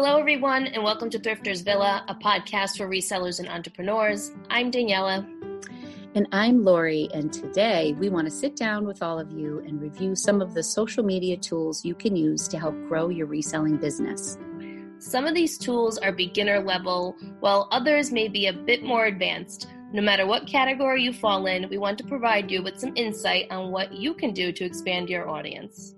Hello, everyone, and welcome to Thrifters Villa, a podcast for resellers and entrepreneurs. I'm Daniela. And I'm Lori, and today we want to sit down with all of you and review some of the social media tools you can use to help grow your reselling business. Some of these tools are beginner level, while others may be a bit more advanced. No matter what category you fall in, we want to provide you with some insight on what you can do to expand your audience.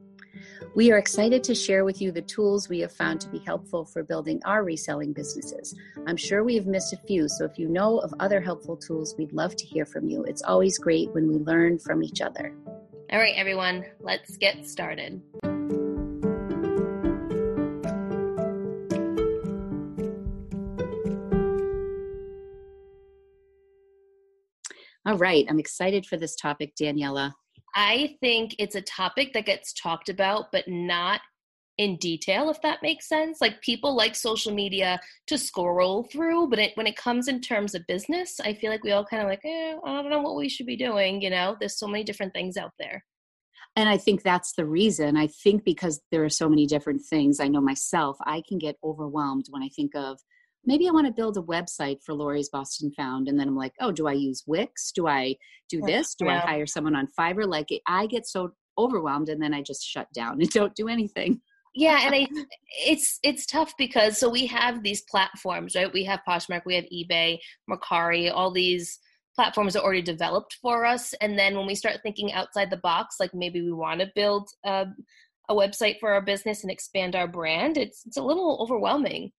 We are excited to share with you the tools we have found to be helpful for building our reselling businesses. I'm sure we have missed a few, so if you know of other helpful tools, we'd love to hear from you. It's always great when we learn from each other. All right, everyone, let's get started. All right, I'm excited for this topic, Daniela. I think it's a topic that gets talked about, but not in detail, if that makes sense. Like people like social media to scroll through, but it, when it comes in terms of business, I feel like we all kind of like, eh, I don't know what we should be doing. You know, there's so many different things out there. And I think that's the reason. I think because there are so many different things, I know myself, I can get overwhelmed when I think of maybe I want to build a website for Lori's Boston Found. And then I'm like, oh, do I use Wix? Do I do this? Do yeah. I hire someone on Fiverr? Like I get so overwhelmed and then I just shut down and don't do anything. yeah, and I it's it's tough because so we have these platforms, right? We have Poshmark, we have eBay, Mercari, all these platforms are already developed for us. And then when we start thinking outside the box, like maybe we want to build a, a website for our business and expand our brand, it's it's a little overwhelming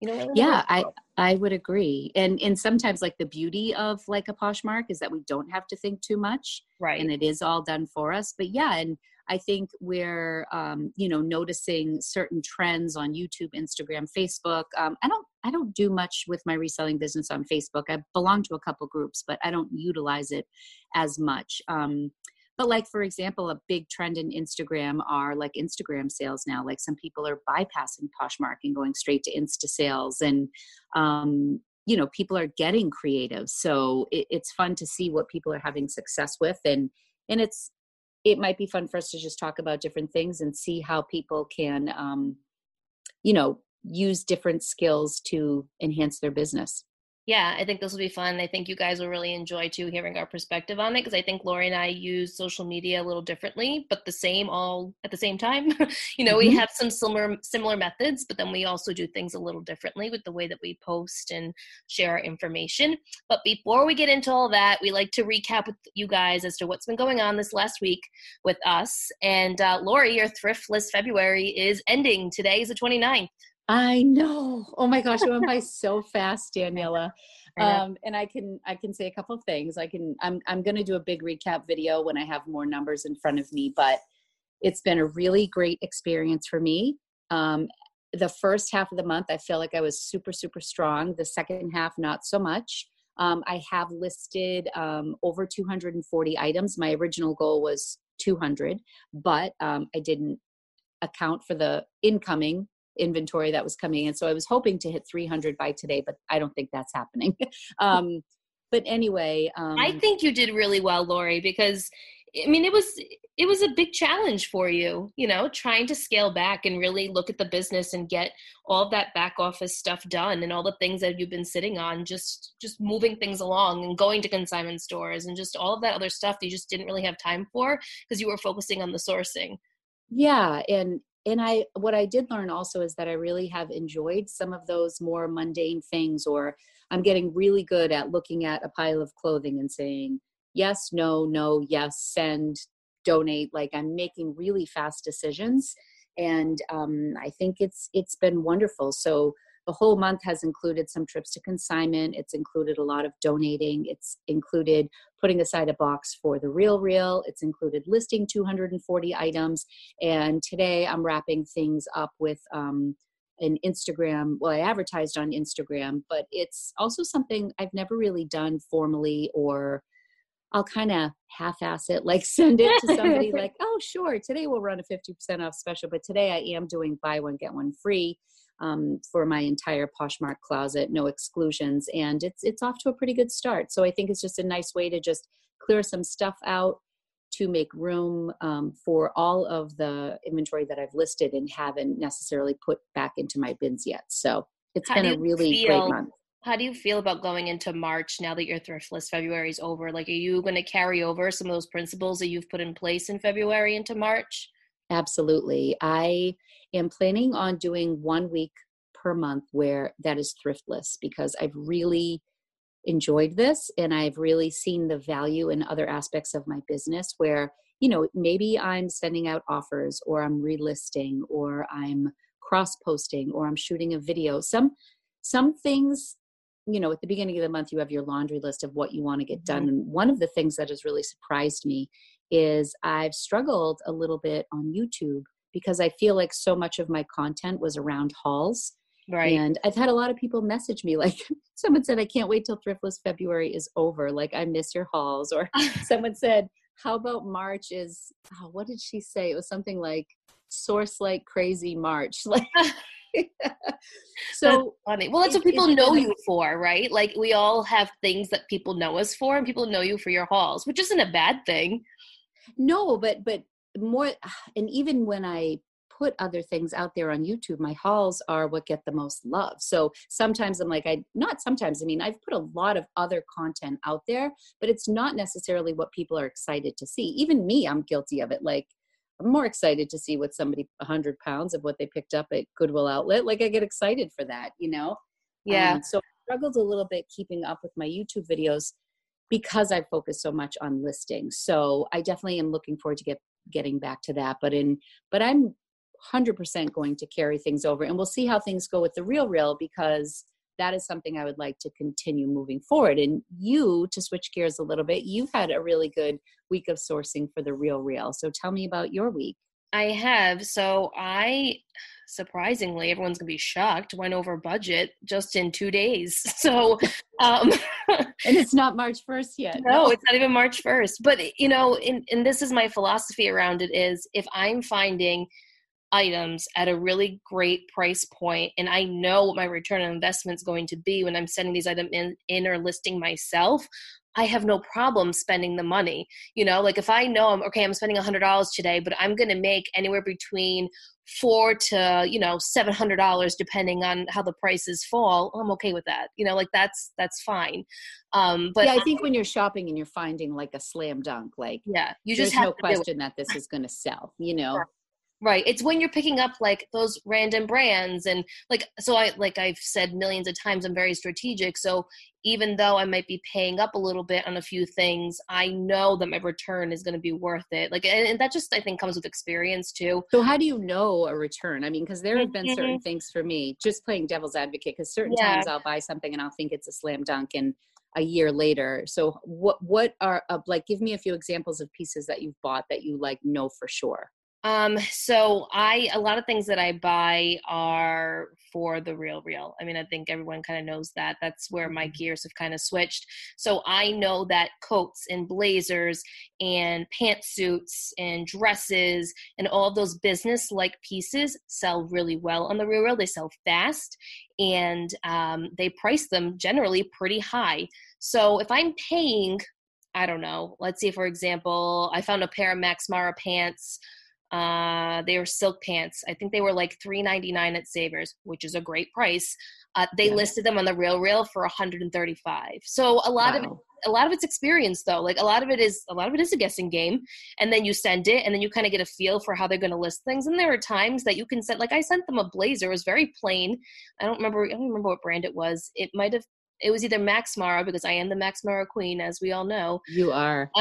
you know yeah i i would agree. And and sometimes like the beauty of like a poshmark is that we don't have to think too much right. and it is all done for us. But yeah and i think we're um, you know noticing certain trends on youtube instagram facebook um, i don't i don't do much with my reselling business on facebook. I belong to a couple groups but i don't utilize it as much. Um, but like for example, a big trend in Instagram are like Instagram sales now. Like some people are bypassing Poshmark and going straight to Insta sales, and um, you know people are getting creative. So it, it's fun to see what people are having success with, and and it's it might be fun for us to just talk about different things and see how people can um, you know use different skills to enhance their business yeah, I think this will be fun. I think you guys will really enjoy too hearing our perspective on it because I think Lori and I use social media a little differently, but the same all at the same time. you know, mm-hmm. we have some similar similar methods, but then we also do things a little differently with the way that we post and share our information. But before we get into all that, we like to recap with you guys as to what's been going on this last week with us. And uh, Lori, your thrift list February is ending. Today is the 29th. I know. Oh my gosh, it went by so fast, Daniela. Um, and I can I can say a couple of things. I can I'm I'm going to do a big recap video when I have more numbers in front of me, but it's been a really great experience for me. Um, the first half of the month, I feel like I was super super strong. The second half, not so much. Um, I have listed um, over 240 items. My original goal was 200, but um, I didn't account for the incoming inventory that was coming in. So I was hoping to hit 300 by today, but I don't think that's happening. um, but anyway, um, I think you did really well, Lori, because I mean, it was it was a big challenge for you, you know, trying to scale back and really look at the business and get all of that back office stuff done and all the things that you've been sitting on, just just moving things along and going to consignment stores and just all of that other stuff that you just didn't really have time for because you were focusing on the sourcing. Yeah, and and i what i did learn also is that i really have enjoyed some of those more mundane things or i'm getting really good at looking at a pile of clothing and saying yes no no yes send donate like i'm making really fast decisions and um, i think it's it's been wonderful. So the whole month has included some trips to consignment. It's included a lot of donating. It's included putting aside a box for the Real Real. It's included listing 240 items. And today I'm wrapping things up with um, an Instagram. Well, I advertised on Instagram, but it's also something I've never really done formally or I'll kind of half ass it, like send it to somebody like, oh, sure, today we'll run a 50% off special, but today I am doing buy one, get one free um, for my entire Poshmark closet, no exclusions, and it's it's off to a pretty good start. So I think it's just a nice way to just clear some stuff out, to make room um, for all of the inventory that I've listed and haven't necessarily put back into my bins yet. So it's How been a really feel- great month. How do you feel about going into March now that your Thriftless February is over? Like, are you going to carry over some of those principles that you've put in place in February into March? Absolutely. I am planning on doing one week per month where that is thriftless because I've really enjoyed this and I've really seen the value in other aspects of my business where, you know, maybe I'm sending out offers or I'm relisting or I'm cross posting or I'm shooting a video. Some some things you know at the beginning of the month you have your laundry list of what you want to get done mm-hmm. and one of the things that has really surprised me is i've struggled a little bit on youtube because i feel like so much of my content was around hauls Right. and i've had a lot of people message me like someone said i can't wait till thriftless february is over like i miss your hauls or someone said how about march is oh, what did she say it was something like source like crazy march like so Funny. Well, that's what people know you for, right? Like we all have things that people know us for, and people know you for your hauls, which isn't a bad thing. No but but more and even when i put other things out there on youtube my hauls are what get the most love. So sometimes i'm like i not sometimes i mean i've put a lot of other content out there but it's not necessarily what people are excited to see. Even me i'm guilty of it like i'm more excited to see what somebody 100 pounds of what they picked up at goodwill outlet like i get excited for that you know? Yeah. um, so I struggled a little bit keeping up with my YouTube videos because I focused so much on listing. So I definitely am looking forward to get getting back to that. But in but I'm 100% going to carry things over, and we'll see how things go with the real real because that is something I would like to continue moving forward. And you, to switch gears a little bit, you've had a really good week of sourcing for the real real. So tell me about your week. I have. So I surprisingly, everyone's gonna be shocked, went over budget just in two days. So um And it's not March 1st yet. no, it's not even March 1st. But you know, and, and this is my philosophy around it is if I'm finding items at a really great price point and I know what my return on investment is going to be when I'm sending these items in, in or listing myself, I have no problem spending the money. You know, like if I know I'm okay, I'm spending $100 today, but I'm going to make anywhere between four to you know seven hundred dollars depending on how the prices fall i'm okay with that you know like that's that's fine um but yeah, I think when you're shopping and you're finding like a slam dunk, like yeah you there's just have no to do it. question that this is going to sell you know right. It's when you're picking up like those random brands and like so i like i've said millions of times i'm very strategic. So even though i might be paying up a little bit on a few things i know that my return is going to be worth it. Like and, and that just i think comes with experience too. So how do you know a return? I mean because there have been certain Mhm. things for me just playing devil's advocate because certain Yeah. times i'll buy something and i'll think it's a slam dunk and a year later. So what what are uh, like give me a few examples of pieces that you've bought that you like know for sure Um, so I a lot of things that I buy are for the real real. I mean, I think everyone kind of knows that. That's where my gears have kind of switched. So I know that coats and blazers and pantsuits and dresses and all those business like pieces sell really well on the real real. They sell fast and um, they price them generally pretty high. So if I'm paying, I don't know, let's see, for example, I found a pair of Max Mara pants uh they were silk pants. I think they were like 3.99 at savers which is a great price. Uh, they Yeah. listed them on the real real for 135 so a lot of it a lot of it's experience though. Like a lot of it is a lot of it is a guessing game and then you send it and then you kind of get a feel for how they're going to list things. And there are times that you can send like i sent them a blazer. It was very plain. I don't remember i don't remember what brand it was. It might have it was either max mara because i am the max mara queen as we all know you are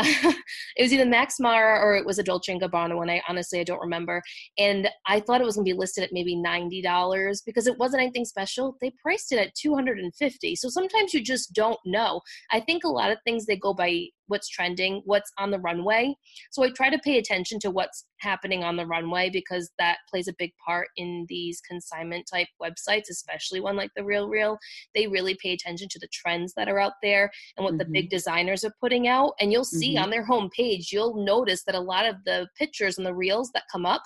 it was either Max Mara or it was a Dolce and Gabbana one. I honestly I don't remember. And I thought it was gonna be listed at maybe ninety dollars because it wasn't anything special. They priced it at two hundred and fifty. So sometimes you just don't know. I think a lot of things they go by what's trending, what's on the runway. So I try to pay attention to what's happening on the runway because that plays a big part in these consignment type websites, especially one like the Real Real. They really pay attention to the trends that are out there and what the Mhm. big designers are putting out. And you'll see Mhm. on their homepage, you'll notice that a lot of the pictures and the reels that come up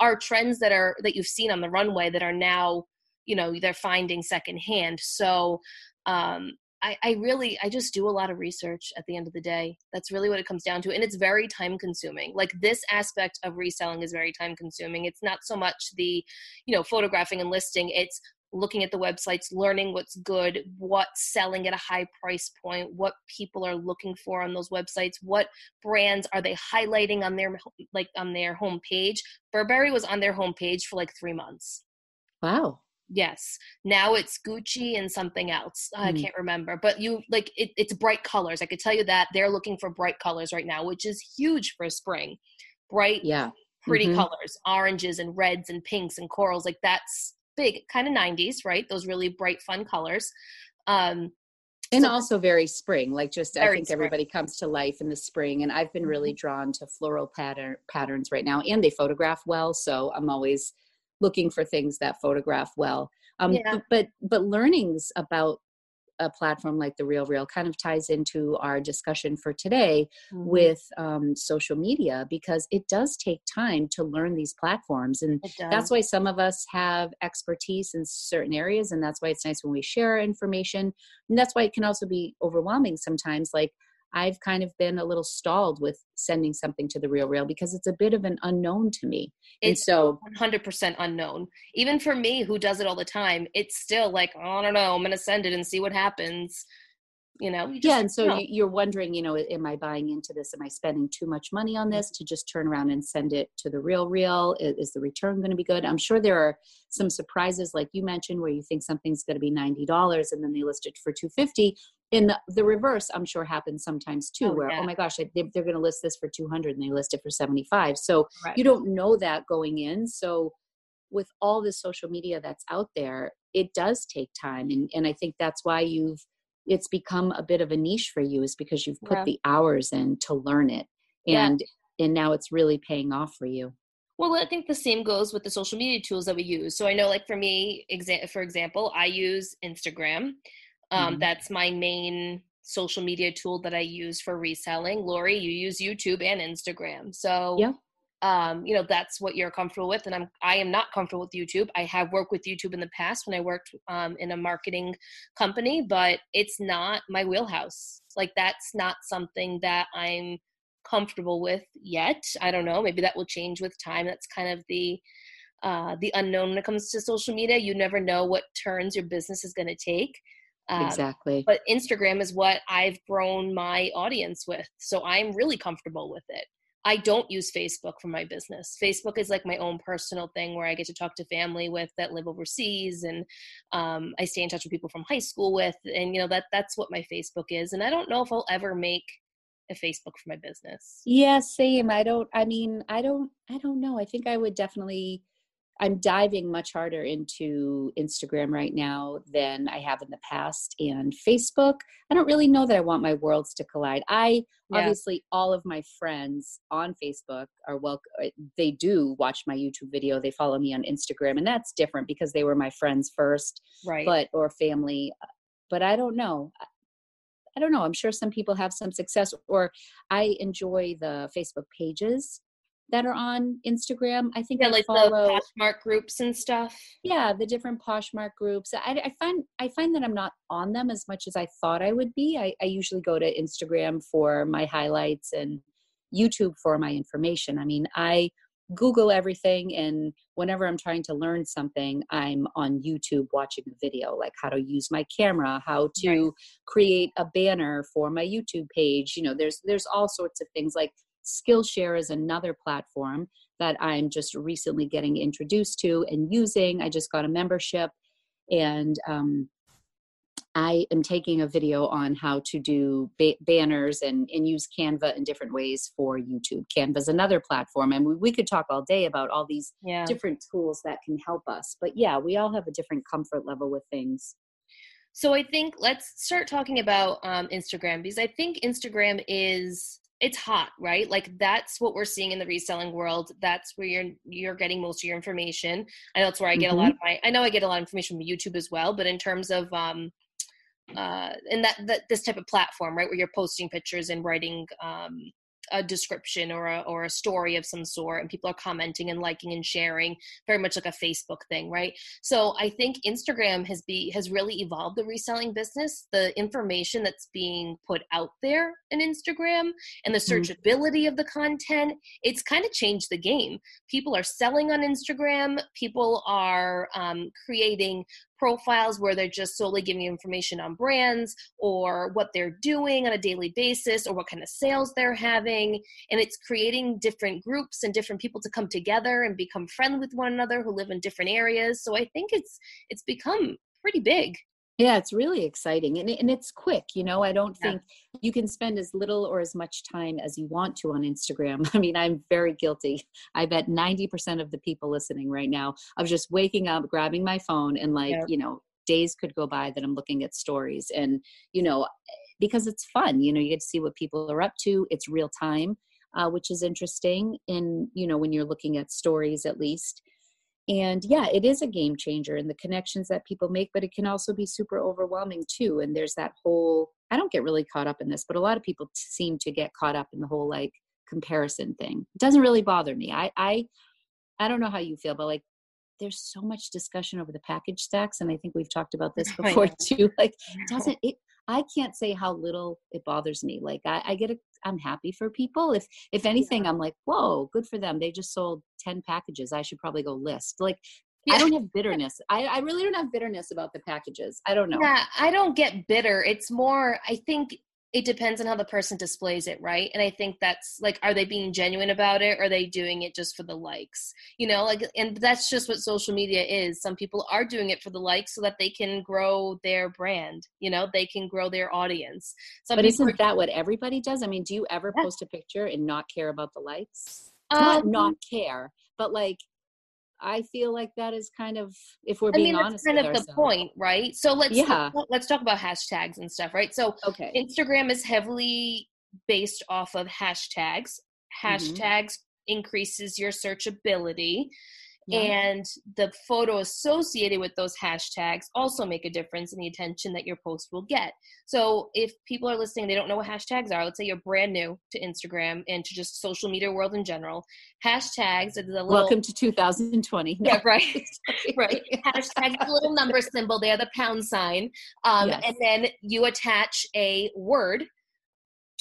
are trends that are that you've seen on the runway that are now, you know, they're finding secondhand. So um I, I really i just do a lot of research at the end of the day. That's really what it comes down to and it's very time consuming. Like this aspect of reselling is very time consuming. It's not so much the you know photographing and listing it's looking at the websites learning what's good what's selling at a high price point what people are looking for on those websites what brands are they highlighting on their like on their homepage. Burberry was on their homepage for like three months. Wow Yes. Now it's Gucci and something else. I mm. can't remember. But you like it, it's bright colors. I could tell you that they're looking for bright colors right now, which is huge for spring. Bright, yeah, pretty mm-hmm. colors, oranges and reds and pinks and corals. Like that's big, kind of 90s, right? Those really bright, fun colors. Um, and so, also very spring like just i think spring. everybody comes to life in the spring and i've been really mm-hmm. drawn to floral pattern patterns right now and they photograph well so i'm always looking for things that photograph well. Um, yeah. but but learnings about a platform like the Real Real kind of ties into our discussion for today mm-hmm. with um, social media because it does take time to learn these platforms. And that's why some of us have expertise in certain areas. And that's why it's nice when we share information. And that's why it can also be overwhelming sometimes. Like, I've kind of been a little stalled with sending something to the real real because it's a bit of an unknown to me. It's so 100% unknown. Even for me who does it all the time, it's still like, oh, I don't know, I'm going to send it and see what happens you know you yeah and so know. you're wondering you know am i buying into this am i spending too much money on this to just turn around and send it to the real real is the return going to be good i'm sure there are some surprises like you mentioned where you think something's going to be $90 and then they list it for 250 in the, the reverse i'm sure happens sometimes too oh, where yeah. oh my gosh they, they're going to list this for 200 and they list it for 75 so right. you don't know that going in so with all the social media that's out there it does take time and, and i think that's why you've it's become a bit of a niche for you is because you've put yeah. the hours in to learn it and yeah. and now it's really paying off for you well i think the same goes with the social media tools that we use so i know like for me exa- for example i use instagram um, mm-hmm. that's my main social media tool that i use for reselling. Lori you use youtube and instagram. So yeah. um, you know that's what you're comfortable with and i'm i am not comfortable with youtube. I have worked with youtube in the past when i worked um, in a marketing company but it's not my wheelhouse. Like that's not something that i'm comfortable with yet. I don't know maybe that will change with time. That's kind of the uh, the unknown when it comes to social media. You never know what turns your business is going to take um, exactly but instagram is what i've grown my audience with so i'm really comfortable with it I don't use Facebook for my business. Facebook is like my own personal thing where I get to talk to family with that live overseas, and um, I stay in touch with people from high school with, and you know that that's what my Facebook is. And I don't know if I'll ever make a Facebook for my business. Yeah, same. I don't. I mean, I don't. I don't know. I think I would definitely I'm diving much harder into Instagram right now than I have in the past and Facebook. I don't really know that I want my worlds to collide. I yeah. obviously all of my friends on Facebook are well uh, they do watch my YouTube video. They follow me on Instagram and that's different because they were my friends first. Right. But or family. But I don't know. I don't know. I'm sure some people have some success or I enjoy the Facebook pages that are on Instagram. I think yeah, I like follow, the Poshmark groups and stuff. Yeah, the different Poshmark groups. I, I, find I find that I'm not on them as much as I thought I would be. I, I usually go to Instagram for my highlights and YouTube for my information. I mean, I Google everything, and whenever I'm trying to learn something, I'm on YouTube watching a video, like how to use my camera, how to right. create a banner for my YouTube page. You know, there's there's all sorts of things like Skillshare is another platform that I'm just recently getting introduced to and using. I just got a membership and um, I am taking a video on how to do ba- banners and, and use Canva in different ways for YouTube. Canva is another platform, and we, we could talk all day about all these yeah. different tools that can help us. But yeah, we all have a different comfort level with things. So I think let's start talking about um, Instagram because I think Instagram is it's hot right like that's what we're seeing in the reselling world that's where you're you're getting most of your information i know that's where i get mm-hmm. a lot mm-hmm. of my i know i get a lot of information from youtube as well but in terms of um uh in that, that this type of platform right where you're posting pictures and writing um a description or a, or a story of some sort and people are commenting and liking and sharing very much like a facebook thing right so i think instagram has be has really evolved the reselling business the information that's being put out there in instagram and the mm-hmm. searchability mm-hmm. of the content it's kind of changed the game people are selling on instagram people are um, creating profiles where they're just solely giving information on brands or what they're doing on a daily basis or what kind of sales they're having. And it's creating different groups and different people to come together and become friendly with one another who live in different areas. So i think it's it's become pretty big yeah it's really exciting and, and it's quick you know i don't yeah. think you can spend as little or as much time as you want to on instagram i mean i'm very guilty i bet 90% of the people listening right now of just waking up grabbing my phone and like yeah. you know days could go by that i'm looking at stories and you know because it's fun you know you get to see what people are up to it's real time uh, which is interesting in you know when you're looking at stories at least and yeah it is a game changer in the connections that people make but it can also be super overwhelming too. And there's that whole i don't get really caught up in this but a lot of people seem to get caught up in the whole like comparison thing. It doesn't really bother me. I i i don't know how you feel but like there's so much discussion over the package stacks and i think we've talked about this before too like doesn't it I can't say how little it bothers me. Like I, I get a, I'm happy for people. If if anything, I'm like, whoa, good for them. They just sold 10 packages. I should probably go list. Like yeah. I don't have bitterness. I, I really don't have bitterness about the packages. I don't know. Yeah, I don't get bitter. It's more, I think it depends on how the person displays it right? And i think that's like are they being genuine about it or are they doing it just for the likes? You know like and that's just what social media is. Some people are doing it for the likes so that they can grow their brand you know they can grow their audience. Some but isn't are- that what everybody does? I mean do you ever yeah. post a picture and not care about the likes? Um, not not care but like I feel like that is kind of, if we're being I mean, honest, kind of the point, right? So let's yeah. Talk, let's talk about hashtags and stuff, right? So okay. Instagram is heavily based off of hashtags. Mm-hmm. Hashtags mm-hmm. increases your searchability and the photo associated with those hashtags also make a difference in the attention that your post will get. So if people are listening they don't know what hashtags are let's say you're brand new to instagram and to just social media world in general hashtags is a little welcome to 2020 no. yeah right. right. Hashtag the little number symbol. There the pound sign. Um, yes. and then you attach a word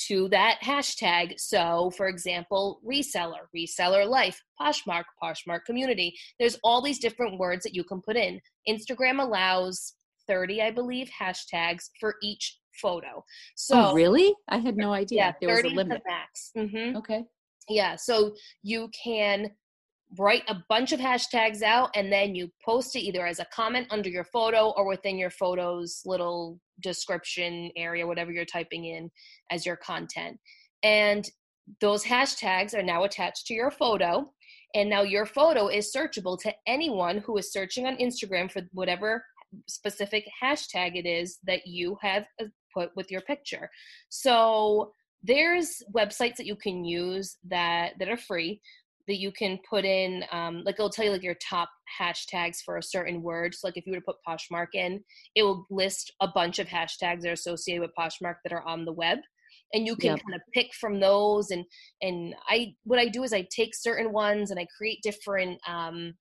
to that hashtag. So, for example, reseller, reseller life, Poshmark, Poshmark community. There's all these different words that you can put in. Instagram allows 30, I believe, hashtags for each photo. So, oh, really? I had no idea. Yeah, there was a limit. max. Mm-hmm. Okay. Yeah, so you can write a bunch of hashtags out and then you post it either as a comment under your photo or within your photo's little description area whatever you're typing in as your content. And those hashtags are now attached to your photo and now your photo is searchable to anyone who is searching on instagram for whatever specific hashtag it is that you have uh, put with your picture. So there's websites that you can use that that are free that you can put in um, like it'll tell you like your top hashtags for a certain word so like if you were to put poshmark in it will list a bunch of hashtags that are associated with poshmark that are on the web and you can yep. kind of pick from those and and i what i do is i take certain ones and i create different um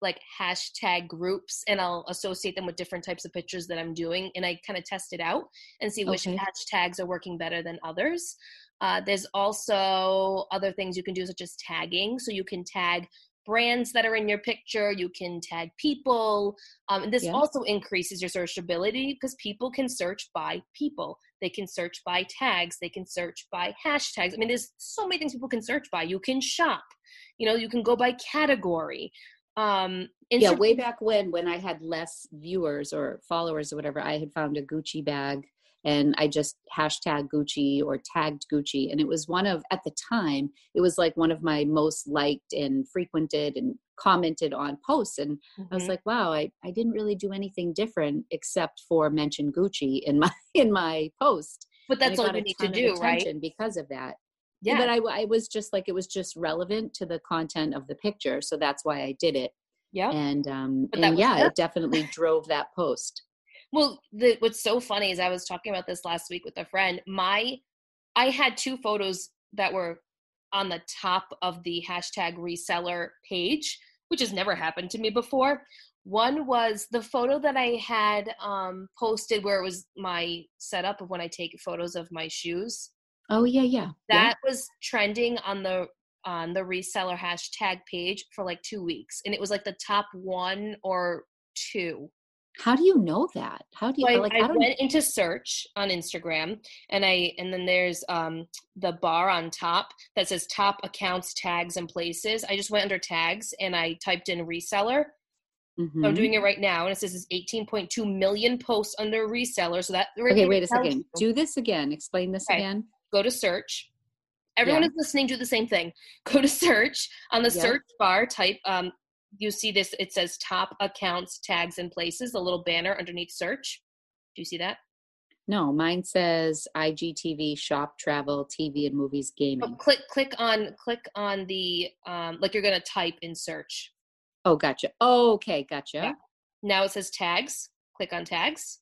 like hashtag groups and I'll associate them with different types of pictures that I'm doing and I kind of test it out and see which okay. hashtags are working better than others. Uh, there's also other things you can do, such as tagging. So you can tag brands that are in your picture, you can tag people. Um, and this yeah. also increases your searchability because people can search by people. They can search by tags, they can search by hashtags. I mean, there's so many things people can search by. You can shop, you know, you can go by category. Um, yeah, way back when, when I had less viewers or followers or whatever, I had found a Gucci bag and I just hashtag Gucci or tagged Gucci. And it was one of, at the time, it was like one of my most liked and frequented and commented on posts. And mm-hmm. I was mm-hmm. like, wow, I, I didn't really do anything different except for mention Gucci in my, in my post. But that's all you need to do, right? Because of that. Yeah. But I, I was just like, it was just relevant to the content of the picture. So that's why I did it. Yeah. And, um, and yeah, it definitely drove that post. Well, the, what's so funny is I was talking about this last week with a friend. My, I had two photos that were on the top of the hashtag reseller page, which has never happened to me before. One was the photo that I had um, posted where it was my setup of when I take photos of my shoes. Oh yeah, yeah. That yeah. was trending on the on the reseller hashtag page for like two weeks, and it was like the top one or two. How do you know that? How do you like? I, I went into search on Instagram, and I and then there's um the bar on top that says top accounts, tags, and places. I just went under tags and I typed in reseller, Mm-hmm. I'm doing it right now, and it says it's 18.2 million posts under reseller. So that okay. Wait a second. Do this again. Explain this okay. again. Go to search. Everyone yeah. is listening. Do the same thing. Go to search on the search bar. Type. Um, you see this. It says top accounts, tags, and places. A little banner underneath search. Do you see that? No, mine says IGTV, shop, travel, TV and movies, gaming. Oh, click, click on, click on the um, like you're gonna type in search. Oh, gotcha. Oh, okay, gotcha. Now it says tags. Click on tags.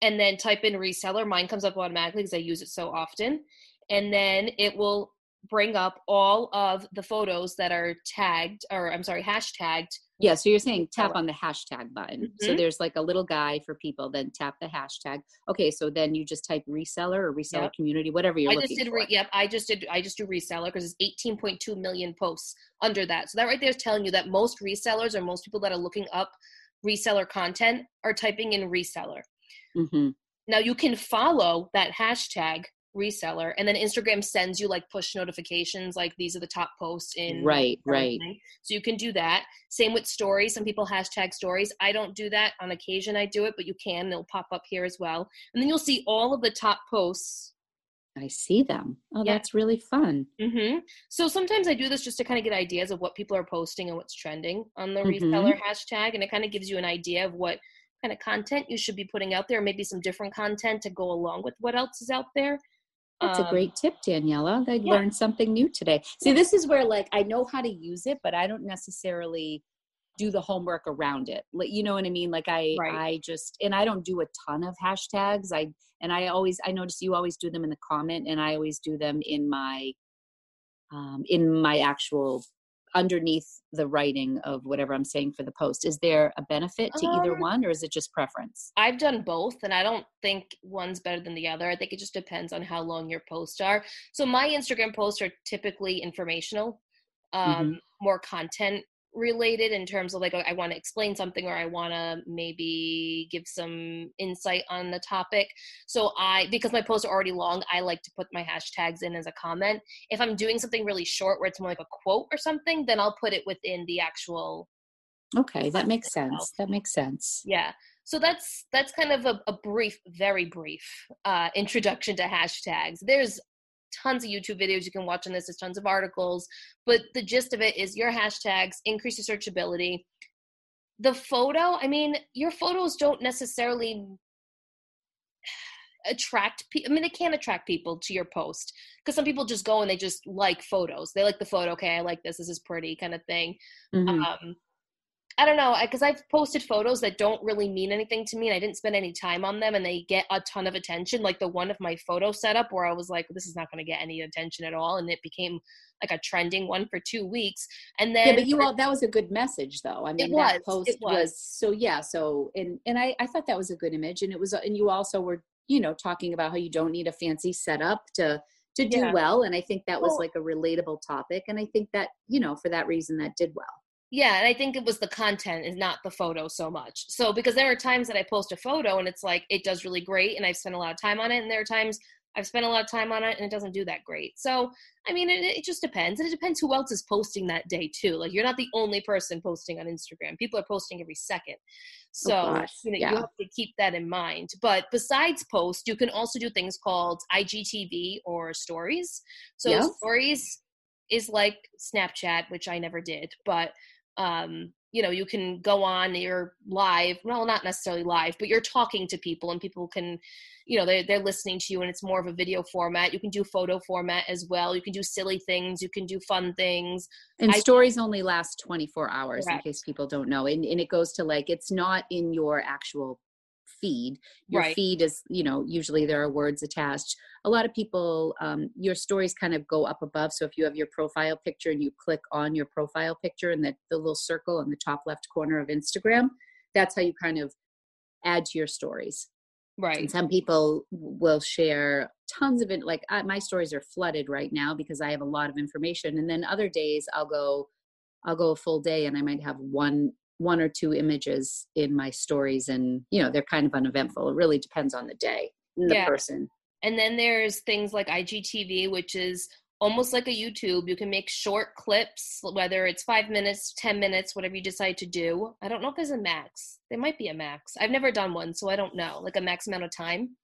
And then type in reseller. Mine comes up automatically because I use it so often. And then it will bring up all of the photos that are tagged, or I'm sorry, hashtagged yeah, so you're saying tap on the hashtag button. Mm-hmm. So there's like a little guy for people, then tap the hashtag. Okay, so then you just type reseller or reseller yep. community, whatever you're I looking just did for. Re- yep, I just did I just do reseller because it's 18.2 million posts under that. So that right there is telling you that most resellers or most people that are looking up reseller content are typing in reseller. Mm-hmm. Now you can follow that hashtag reseller and then instagram sends you like push notifications like these are the top posts in right right so you can do that same with stories some people hashtag stories i don't do that on occasion i do it but you can they'll pop up here as well and then you'll see all of the top posts I see them. Oh, yeah. that's really fun. Mm-hmm. So sometimes I do this just to kind of get ideas of what people are posting and what's trending on the mm-hmm. reseller hashtag, and it kind of gives you an idea of what kind of content you should be putting out there, maybe some different content to go along with what else is out there. That's um, a great tip, Daniela. I yeah. learned something new today. See, this is where like I know how to use it, but I don't necessarily do the homework around it. Like you know what I mean? Like I right. I just and I don't do a ton of hashtags. I and I always I notice you always do them in the comment and I always do them in my um in my actual underneath the writing of whatever I'm saying for the post. Is there a benefit to um, either one or is it just preference? I've done both and I don't think one's better than the other. I think it just depends on how long your posts are. So my Instagram posts are typically informational, um, mm-hmm. more content related in terms of like I want to explain something or I want to maybe give some insight on the topic. So I because my posts are already long, I like to put my hashtags in as a comment. If I'm doing something really short where it's more like a quote or something, then I'll put it within the actual Okay, that makes sense. That makes sense. Yeah. So that's that's kind of a, a brief, very brief uh, introduction to hashtags. There's tons of YouTube videos you can watch on this. There's tons of articles, but the gist of it is your hashtags increase your searchability. The photo, I mean, your photos don't necessarily attract people. I mean, they can attract people to your post because some people just go and they just like photos. They like the photo. Okay, I like this. This is pretty, kind of thing. Mm-hmm. Um, I don't know, because I've posted photos that don't really mean anything to me and I didn't spend any time on them and they get a ton of attention. Like the one of my photo setup where I was like, this is not going to get any attention at all. And it became like a trending one for two weeks. And then. Yeah, but you all, that was a good message though. I mean, was, that post was. was. so, yeah. So, and, and I, I thought that was a good image. And it was, and you also were, you know, talking about how you don't need a fancy setup to, to do yeah. well. And I think that was well, like a relatable topic. And I think that, you know, for that reason that did well. Yeah, and I think it was the content is not the photo so much. So because there are times that I post a photo and it's like it does really great and I've spent a lot of time on it, and there are times I've spent a lot of time on it and it doesn't do that great. So I mean, it, it just depends, and it depends who else is posting that day too. Like you're not the only person posting on Instagram; people are posting every second. Oh, so oh you know yeah. you have to keep that in mind. But besides post, you can also do things called IGTV or stories. So stories is like Snapchat, which I never did, but um, you know you can go on you're live well not necessarily live but you're talking to people and people can you know they're, they're listening to you and it's more of a video format. You can do photo format as well. You can do silly things. You can do fun things. And I, stories only last 24 hours correct. in case people don't know and, and it goes to like it's not in your actual feed. Your Right. feed is you know usually there are words attached. A lot of people um, your stories kind of go up above. So if you have your profile picture and you click on your profile picture and the, the little circle in the top left corner of instagram that's how you kind of add to your stories. Right. and some people will share tons of it like I, my stories are flooded right now because i have a lot of information. And then other days i'll go i'll go a full day and i might have one one or two images in my stories and you know they're kind of uneventful it really depends on the day and the Yeah. person And then there's things like IGTV, which is almost like a YouTube. You can make short clips, whether it's five minutes, 10 minutes, whatever you decide to do. I don't know if there's a max. There might be a max. I've never done one, so I don't know. Like a max amount of time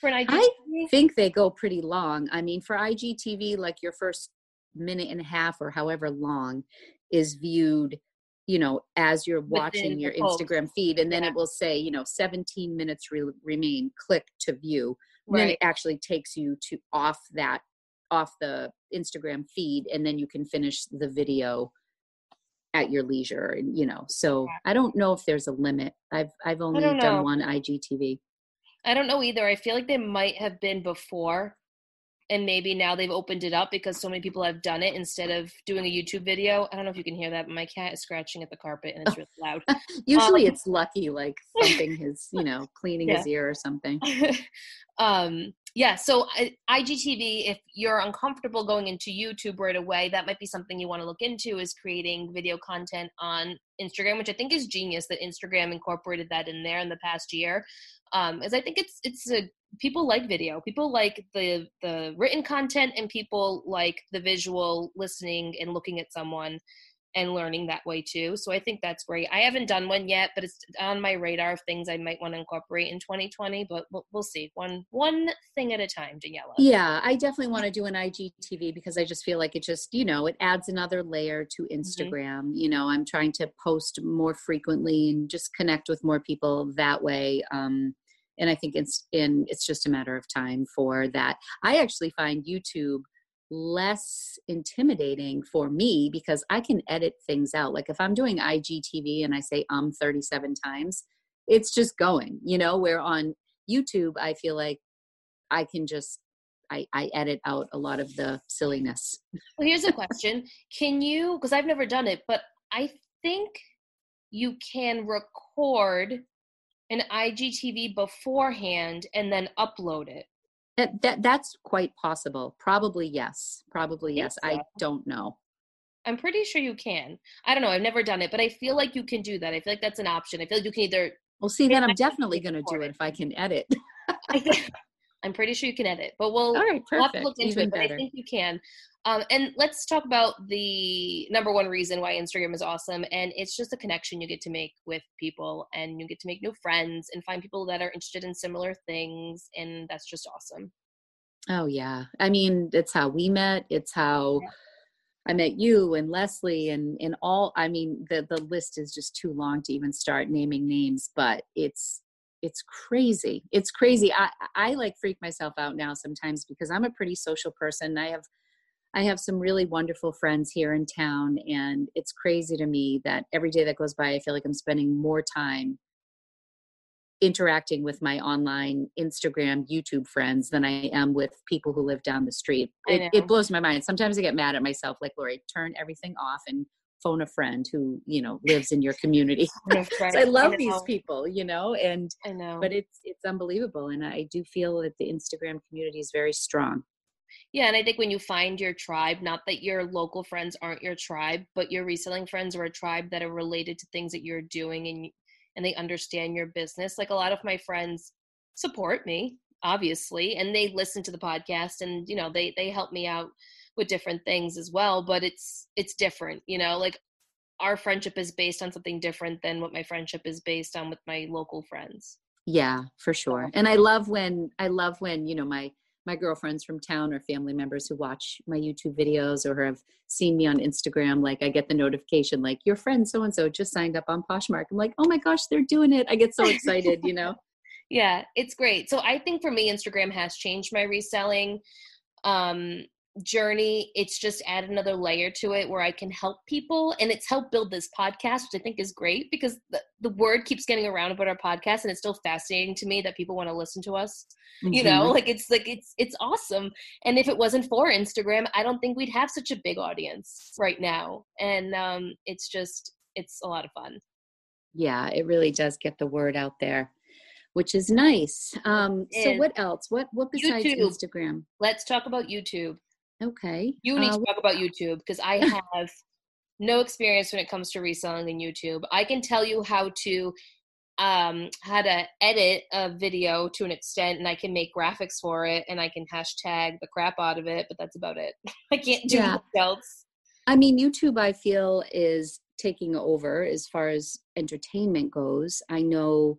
for an IGTV. I think they go pretty long. I mean, for IGTV, like your first minute and a half or however long is viewed, you know, as you're watching your. Instagram feed, and then Yeah. it will say, you know, 17 minutes re- remain. Click to view. And Then right. it actually takes you to off that off the Instagram feed, and then you can finish the video at your leisure. And you know, so Yeah. I don't know if there's a limit. I've I've only done one IGTV. I don't know either. I feel like there might have been before, and maybe now they've opened it up because so many people have done it instead of doing a YouTube video. I don't know if you can hear that, but my cat is scratching at the carpet and it's really loud. Usually Um, it's lucky, like thumping his, you know, cleaning his ear or something. um yeah so igtv if you're uncomfortable going into youtube right away that might be something you want to look into is creating video content on instagram which i think is genius that instagram incorporated that in there in the past year um as i think it's it's a people like video people like the the written content and people like the visual listening and looking at someone and learning that way too. So I think that's great. I haven't done one yet, but it's on my radar of things I might want to incorporate in 2020. But we'll, we'll see. One one thing at a time, Daniela. Yeah, I definitely want to do an IGTV because I just feel like it just, you know, it adds another layer to Instagram. You know, I'm trying to post more frequently and just connect with more people that way. Um, and I think it's in it's just a matter of time for that. I actually find YouTube less intimidating for me because I can edit things out. Like if I'm doing IGTV and I say um 37 times, it's just going, you know, where on YouTube I feel like I can just I, I edit out a lot of the silliness. Well, here's a question: Can you? Because I've never done it, but I think you can record an IGTV beforehand and then upload it. That, that that's quite possible. Probably yes. Probably yes. I so. don't know. I'm pretty sure you can. I don't know. I've never done it, but I feel like you can do that. I feel like that's an option. I feel like you can either. Well, see, then I I'm definitely going to do it if I can edit. I I'm pretty sure you can edit, but we'll All right, we'll have to look into Even it. But I think you can. Um, and let's talk about the number one reason why Instagram is awesome, and it's just a connection you get to make with people, and you get to make new friends and find people that are interested in similar things, and that's just awesome. Oh yeah. I mean, it's how we met. It's how Yeah. I met you and Leslie and and all I mean, the the list is just too long to even start naming names, but it's it's crazy. It's crazy. I I like freak myself out now sometimes because I'm a pretty social person. I have I have some really wonderful friends here in town and it's crazy to me that every day that goes by I feel like I'm spending more time interacting with my online Instagram, YouTube friends than I am with people who live down the street. It, it blows my mind. Sometimes I get mad at myself, like Lori, turn everything off and phone a friend who you know lives in your community. So I love these people, you know, and I know. but it's it's unbelievable, and I do feel that the Instagram community is very strong. Yeah, and I think when you find your tribe, not that your local friends aren't your tribe, but your reselling friends are a tribe that are related to things that you're doing and and they understand your business. Like a lot of my friends support me, obviously, and they listen to the podcast and you know, they they help me out with different things as well, but it's it's different, you know, like our friendship is based on something different than what my friendship is based on with my local friends. Yeah, for sure. And I love when I love when, you know, my my girlfriends from town or family members who watch my YouTube videos or have seen me on Instagram, like I get the notification like your friend so and so just signed up on Poshmark. I'm like, "Oh my gosh, they're doing it." I get so excited, you know. Yeah, it's great. So I think for me, Instagram has changed my reselling. Um, journey it's just add another layer to it where i can help people and it's helped build this podcast which i think is great because the, the word keeps getting around about our podcast and it's still fascinating to me that people want to listen to us mm-hmm. you know? Like it's like it's it's awesome. And if it wasn't for instagram i don't think we'd have such a big audience right now. And um it's just it's a lot of fun. Yeah it really does get the word out there which is nice. Um so what else? What what besides YouTube. instagram? Let's talk about youtube Okay. You need uh, to talk about YouTube because I have no experience when it comes to reselling in YouTube. I can tell you how to um how to edit a video to an extent and I can make graphics for it and I can hashtag the crap out of it, but that's about it. I can't do yeah. else. I mean YouTube I feel is taking over as far as entertainment goes. I know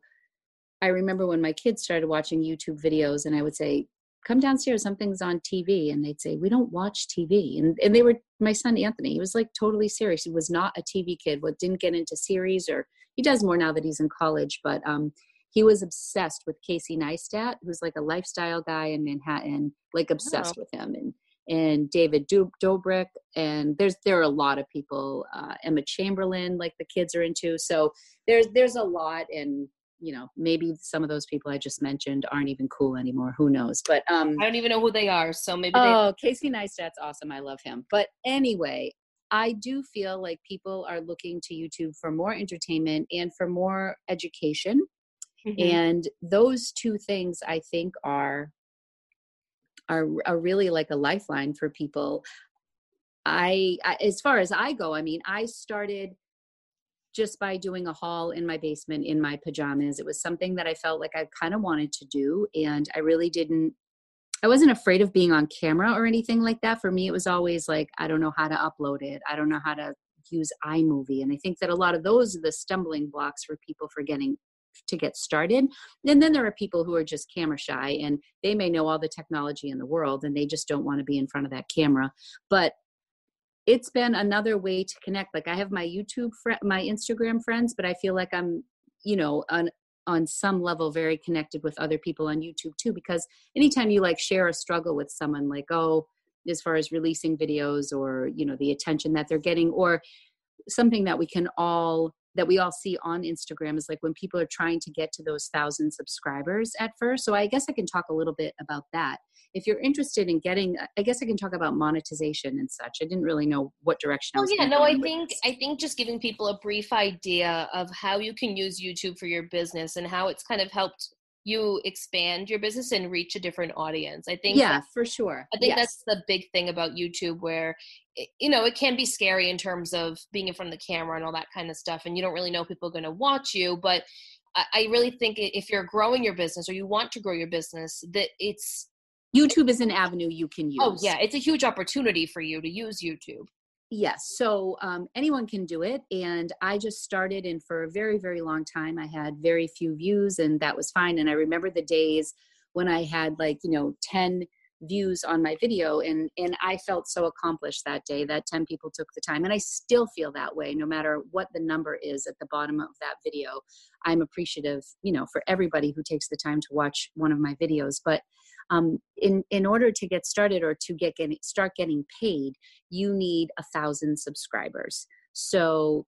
I remember when my kids started watching YouTube videos and I would say, come downstairs something's on tv and they'd say we don't watch tv and, and they were my son anthony he was like totally serious he was not a tv kid what didn't get into series or he does more now that he's in college but um he was obsessed with casey neistat who's like a lifestyle guy in manhattan like obsessed oh. with him and and David Dobrik, and there's there are a lot of people. Uh, Emma Chamberlain, like the kids are into. So there's there's a lot, and you know maybe some of those people i just mentioned aren't even cool anymore who knows but um i don't even know who they are so maybe oh they- casey neistat's awesome i love him but anyway i do feel like people are looking to youtube for more entertainment and for more education mm-hmm. and those two things i think are are, are really like a lifeline for people I, I as far as i go i mean i started just by doing a haul in my basement in my pajamas. It was something that I felt like I kind of wanted to do. And I really didn't, I wasn't afraid of being on camera or anything like that. For me, it was always like, I don't know how to upload it. I don't know how to use iMovie. And I think that a lot of those are the stumbling blocks for people for getting to get started. And then there are people who are just camera shy and they may know all the technology in the world and they just don't want to be in front of that camera. But it's been another way to connect like i have my youtube my instagram friends but i feel like i'm you know on on some level very connected with other people on youtube too because anytime you like share a struggle with someone like oh as far as releasing videos or you know the attention that they're getting or something that we can all that we all see on Instagram is like when people are trying to get to those thousand subscribers at first. So I guess I can talk a little bit about that. If you're interested in getting i guess i can talk about monetization and such. I didn't really know what direction oh, well yeah no i think i think just giving people a brief idea of how you can use youtube for your business and how it's kind of helped you expand your business and reach a different audience. I think yeah for sure. I think yes. that's the big thing about youtube where you know it can be scary in terms of being in front of the camera and all that kind of stuff and you don't really know people are going to watch you but I really think if you're growing your business or you want to grow your business, that it's YouTube is an avenue you can use. Oh, yeah. It's a huge opportunity for you to use YouTube. Yes. So um, anyone can do it. And I just started, and for a very, very long time, I had very few views, and that was fine. And I remember the days when I had like, you know, 10 views on my video and and I felt so accomplished that day that 10 people took the time and I still feel that way no matter what the number is at the bottom of that video. I'm appreciative you know for everybody who takes the time to watch one of my videos but um, in in order to get started or to get getting start getting paid you need a thousand subscribers. So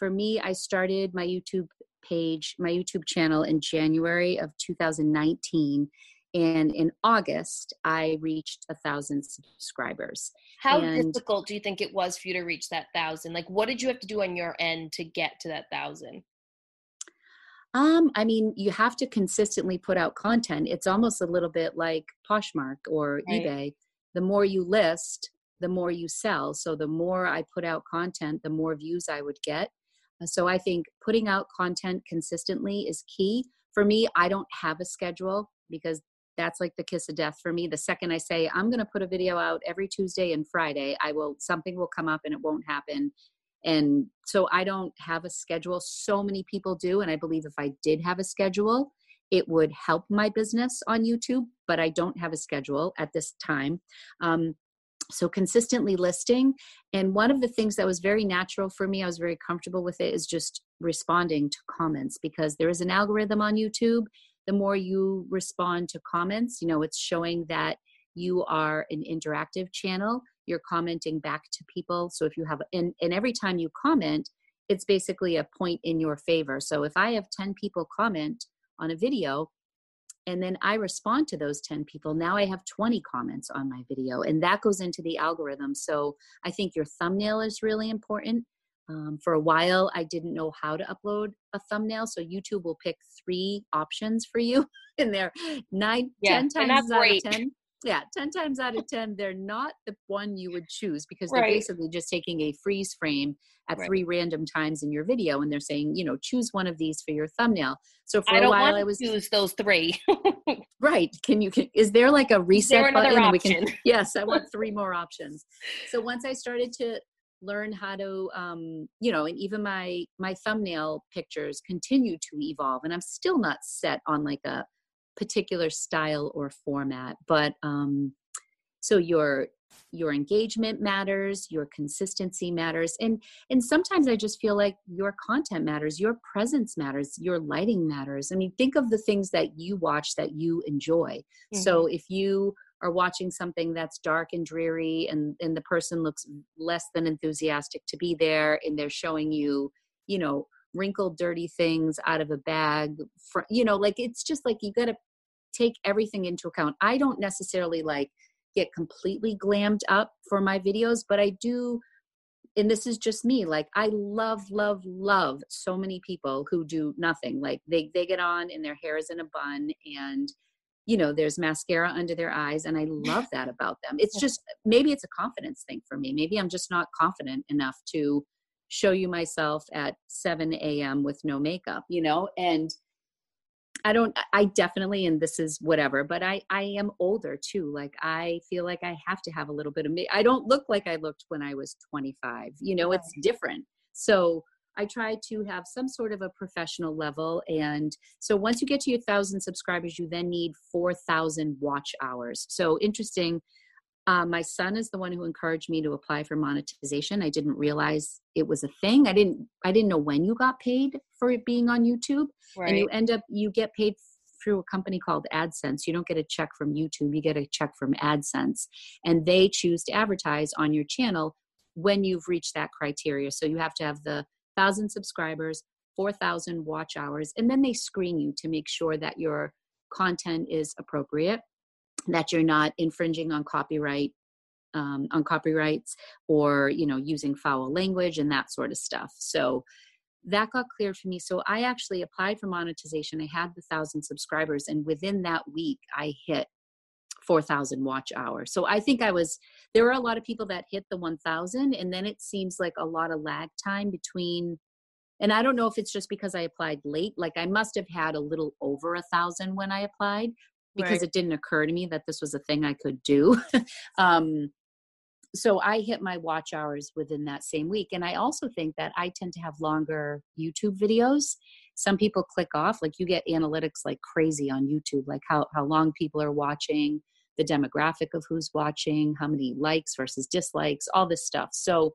for me i started my youtube page my youtube channel in january of 2019 and in august i reached a thousand subscribers how and difficult do you think it was for you to reach that thousand like what did you have to do on your end to get to that thousand um, I mean, you have to consistently put out content. It's almost a little bit like Poshmark or right. eBay. The more you list, the more you sell. So the more I put out content, the more views I would get. Uh, so I think putting out content consistently is key. For me, I don't have a schedule because that's like the kiss of death for me. The second I say I'm going to put a video out every Tuesday and Friday, I will something will come up and it won't happen. And so i don't have a schedule. So many people do and i believe if i did have a schedule it would help my business on youtube but i don't have a schedule at this time. Um, so consistently listing and one of the things that was very natural for me i was very comfortable with it is just responding to comments because there is an algorithm on youtube the more you respond to comments you know it's showing that you are an interactive channel you're commenting back to people. So if you have and, and every time you comment it's basically a point in your favor. So if i have 10 people comment on a video and then i respond to those 10 people now i have 20 comments on my video and that goes into the algorithm. So i think your thumbnail is really important um, for a while i didn't know how to upload a thumbnail so youtube will pick three options for you and they're nine yeah, ten times out of ten yeah 10 times out of 10 they're not the one you would choose because they're right. basically just taking a freeze frame at right. three random times in your video and they're saying you know choose one of these for your thumbnail so for I a while i was choose those three right can you can, is there like a reset button option? we can yes i want three more options so once i started to learn how to um you know and even my my thumbnail pictures continue to evolve and i'm still not set on like a particular style or format but um so your your engagement matters your consistency matters and and sometimes i just feel like your content matters your presence matters your lighting matters i mean think of the things that you watch that you enjoy mm-hmm. so if you are watching something that's dark and dreary and and the person looks less than enthusiastic to be there and they're showing you you know wrinkled dirty things out of a bag for, you know like it's just like you got to take everything into account. I don't necessarily like get completely glammed up for my videos but i do and this is just me like i love love love so many people who do nothing. Like they they get on and their hair is in a bun and you know there's mascara under their eyes and i love that about them it's just maybe it's a confidence thing for me maybe i'm just not confident enough to show you myself at 7 a.m with no makeup you know and I don't I definitely and this is whatever, but I I am older too. Like I feel like I have to have a little bit of me. I don't look like I looked when I was 25. You know, it's different. So I try to have some sort of a professional level. And so once you get to your thousand subscribers, you then need 4,000 watch hours. So interesting. Uh, my son is the one who encouraged me to apply for monetization. I didn't realize it was a thing. I didn't. I didn't know when you got paid for being on YouTube, right. and you end up you get paid through a company called AdSense. You don't get a check from YouTube. You get a check from AdSense, and they choose to advertise on your channel when you've reached that criteria. So you have to have the thousand subscribers, four thousand watch hours, and then they screen you to make sure that your content is appropriate that you're not infringing on copyright um, on copyrights or you know using foul language and that sort of stuff. So that got cleared for me. So i actually applied for monetization. I had the thousand subscribers and within that week i hit 4000 watch hours so i think i was there were a lot of people that hit the 1000 and then it seems like a lot of lag time between and i don't know if it's just because i applied late like i must have had a little over a thousand when i applied because right. it didn't occur to me that this was a thing I could do. um, so I hit my watch hours within that same week. And I also think that I tend to have longer YouTube videos. Some people click off, like you get analytics like crazy on YouTube, like how, how long people are watching, the demographic of who's watching, how many likes versus dislikes, all this stuff. So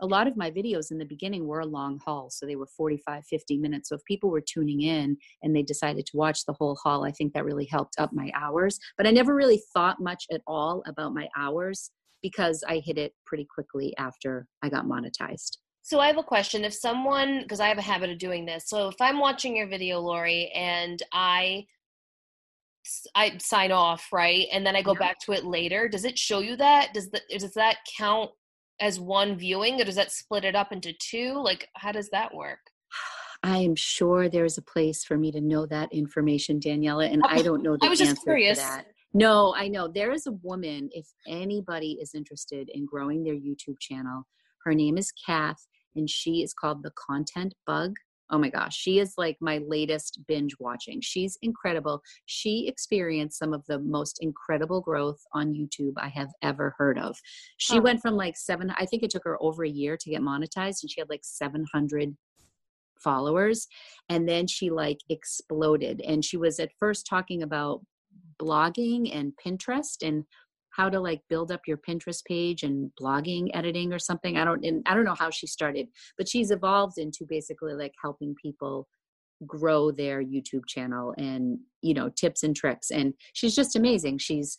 a lot of my videos in the beginning were a long haul so they were 45 50 minutes. So if people were tuning in and they decided to watch the whole haul i think that really helped up my hours. But i never really thought much at all about my hours because i hit it pretty quickly after i got monetized so I have a question. If someone, because I have a habit of doing this, so if I'm watching your video, Lori, and I I sign off, right, and then I go yeah. back to it later, does it show you that? Does that does that count as one viewing or does that split it up into two like how does that work I am sure there's a place for me to know that information, Daniela, and I don't know the I was answer just curious. to that. No, I know there is a woman. If anybody is interested in growing their YouTube channel, her name is Kath, and she is called the Content Bug oh my gosh, she is like my latest binge watching. She's incredible. She experienced some of the most incredible growth on YouTube I have ever heard of. She huh. went from like seven, I think it took her over a year to get monetized, and she had like 700 followers. And then she like exploded. And she was at first talking about blogging and Pinterest and how to like build up your Pinterest page and blogging editing or something. I don't and I don't know how she started, but she's evolved into basically like helping people grow their YouTube channel and you know tips and tricks and she's just amazing. She's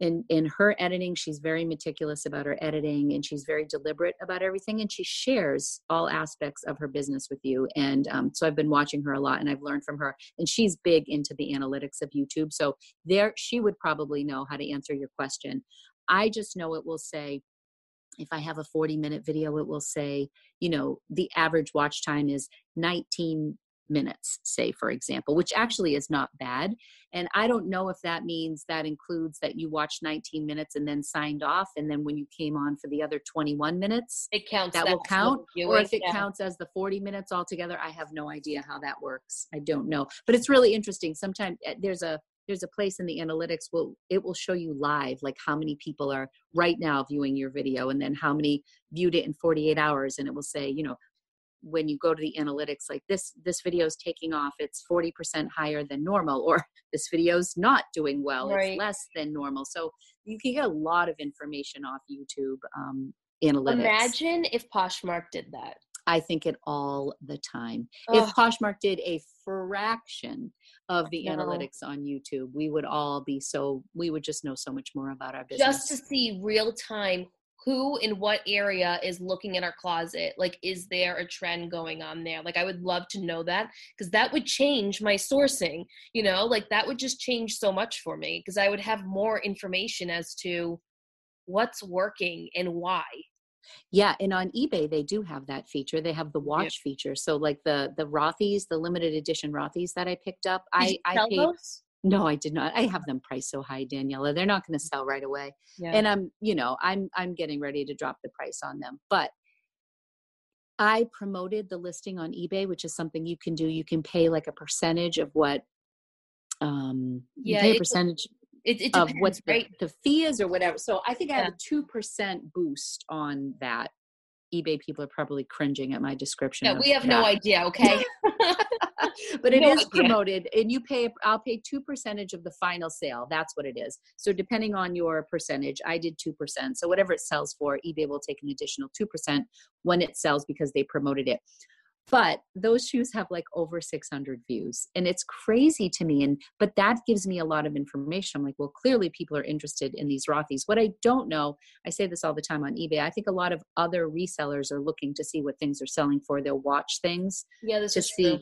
in in her editing she's very meticulous about her editing and she's very deliberate about everything and she shares all aspects of her business with you and um, so i've been watching her a lot and i've learned from her and she's big into the analytics of youtube so there she would probably know how to answer your question. I just know it will say if I have a 40 minute video, it will say, you know, the average watch time is 19 minutes, say, for example, which actually is not bad. And I don't know if that means that includes that you watched 19 minutes and then signed off. And then when you came on for the other 21 minutes, it counts. That will count. Or if it yeah. counts as the 40 minutes altogether, I have no idea how that works. I don't know. But it's really interesting. Sometimes eh, there's a there's a place in the analytics will it will show you live like how many people are right now viewing your video and then how many viewed it in 48 hours and it will say you know when you go to the analytics like this this video is taking off it's 40% higher than normal or this video is not doing well right. it's less than normal. So you can get a lot of information off youtube um, analytics. Imagine if poshmark did that. I think it all the time. Ugh. if poshmark did a fraction of the analytics on youtube we would all be so we would just know so much more about our business just to see real time who in what area is looking in our closet like is there a trend going on there like i would love to know that because that would change my sourcing you know like that would just change so much for me because i would have more information as to what's working and why yeah, and on eBay they do have that feature. They have the watch yeah. feature. So like the the Rothy's, the limited edition Rothy's that I picked up, Did I I paid those? No, I did not. I have them priced so high, Daniela. They're not going to sell right away. Yeah. And I'm, you know, I'm I'm getting ready to drop the price on them. But I promoted the listing on eBay, which is something you can do. You can pay like a percentage of what um yeah, pay a percentage it, it depends, of what right? the, the, fee is or whatever. So I think I have a two percent boost on that. eBay people are probably cringing at my description. Yeah, we have that. no idea, okay? but it no is idea. promoted and you pay i'll pay 2 percentage of the final sale that's what it is so depending on your percentage i did 2% so whatever it sells for ebay will take an additional 2% when it sells because they promoted it but those shoes have like over 600 views and it's crazy to me and but that gives me a lot of information i'm like well clearly people are interested in these rothy's what i don't know i say this all the time on ebay i think a lot of other resellers are looking to see what things are selling for they'll watch things yeah to see true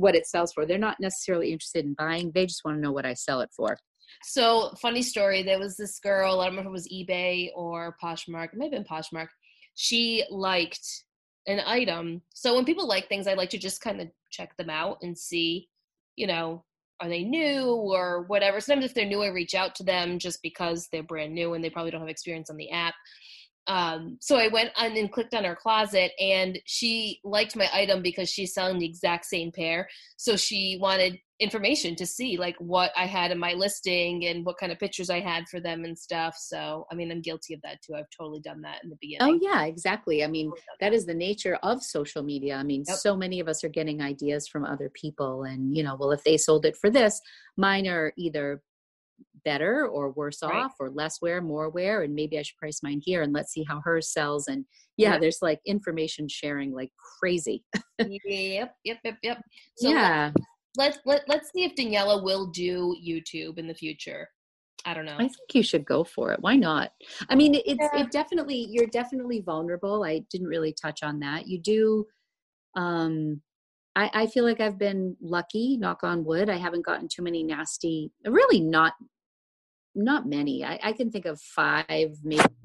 what it sells for. They're not necessarily interested in buying, they just want to know what I sell it for. So, funny story there was this girl, I don't remember if it was eBay or Poshmark, it may have been Poshmark. She liked an item. So, when people like things, I like to just kind of check them out and see, you know, are they new or whatever. Sometimes if they're new, I reach out to them just because they're brand new and they probably don't have experience on the app. Um, so I went on and clicked on her closet, and she liked my item because she's selling the exact same pair. So she wanted information to see like what I had in my listing and what kind of pictures I had for them and stuff. So I mean, I'm guilty of that too. I've totally done that in the beginning. Oh yeah, exactly. I mean, that is the nature of social media. I mean, yep. so many of us are getting ideas from other people, and you know, well, if they sold it for this, mine are either better or worse right. off or less wear more wear and maybe i should price mine here and let's see how hers sells and yeah, yeah. there's like information sharing like crazy yep yep yep yep so yeah let's let, let's see if daniela will do youtube in the future I don't know. I think you should go for it. Why not? I mean, it's yeah. it definitely you're definitely vulnerable. I didn't really touch on that. You do um I, I feel like I've been lucky, knock on wood. I haven't gotten too many nasty, really not not many. I, I can think of five maybe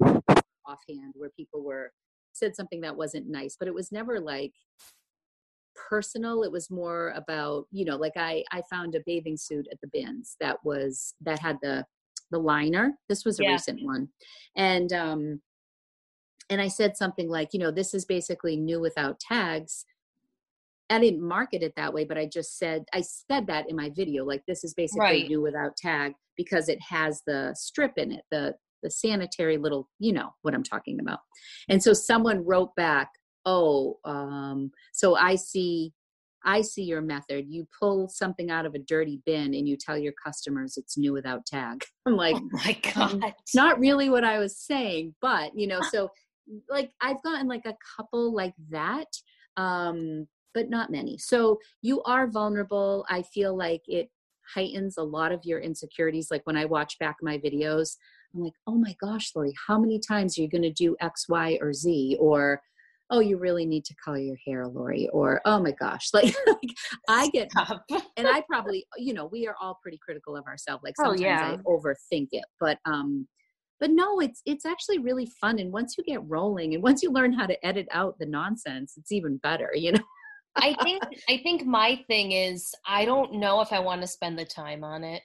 offhand where people were said something that wasn't nice, but it was never like personal. It was more about, you know, like I I found a bathing suit at the bins that was that had the the liner. This was a yeah. recent one. And um and I said something like, you know, this is basically new without tags I didn't market it that way, but I just said I said that in my video. Like this is basically right. new without tag because it has the strip in it, the the sanitary little, you know what I'm talking about. And so someone wrote back, "Oh, um, so I see, I see your method. You pull something out of a dirty bin and you tell your customers it's new without tag." I'm like, "Oh my god!" Um, not really what I was saying, but you know, so like I've gotten like a couple like that. Um, but not many. So you are vulnerable. I feel like it heightens a lot of your insecurities. Like when I watch back my videos, I'm like, oh my gosh, Lori, how many times are you going to do X, Y, or Z? Or, oh, you really need to color your hair, Lori. Or, oh my gosh, like, like I get, and I probably, you know, we are all pretty critical of ourselves. Like Oh, sometimes yeah. I overthink it, but, um, but no, it's it's actually really fun. And once you get rolling, and once you learn how to edit out the nonsense, it's even better. You know. I think I think my thing is I don't know if I want to spend the time on it.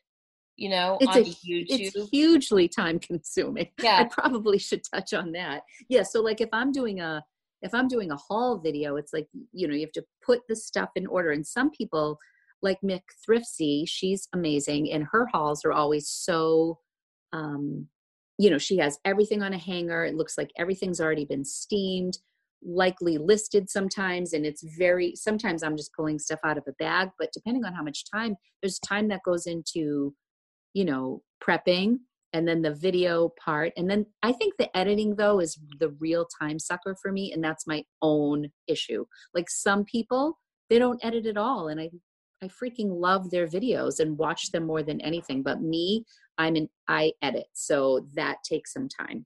You know, it's on a YouTube. it's hugely time consuming Yeah. i probably should touch on that yeah so like if i'm doing a if i'm doing a haul video it's like you know you have to put the stuff in order and some people like mick thriftsy she's amazing and her hauls are always so um you know she has everything on a hanger it looks like everything's already been steamed likely listed sometimes and it's very sometimes i'm just pulling stuff out of a bag but depending on how much time there's time that goes into you know prepping and then the video part and then i think the editing though is the real time sucker for me and that's my own issue. Like some people they don't edit at all and i i freaking love their videos and watch them more than anything but me i'm an i edit so that takes some time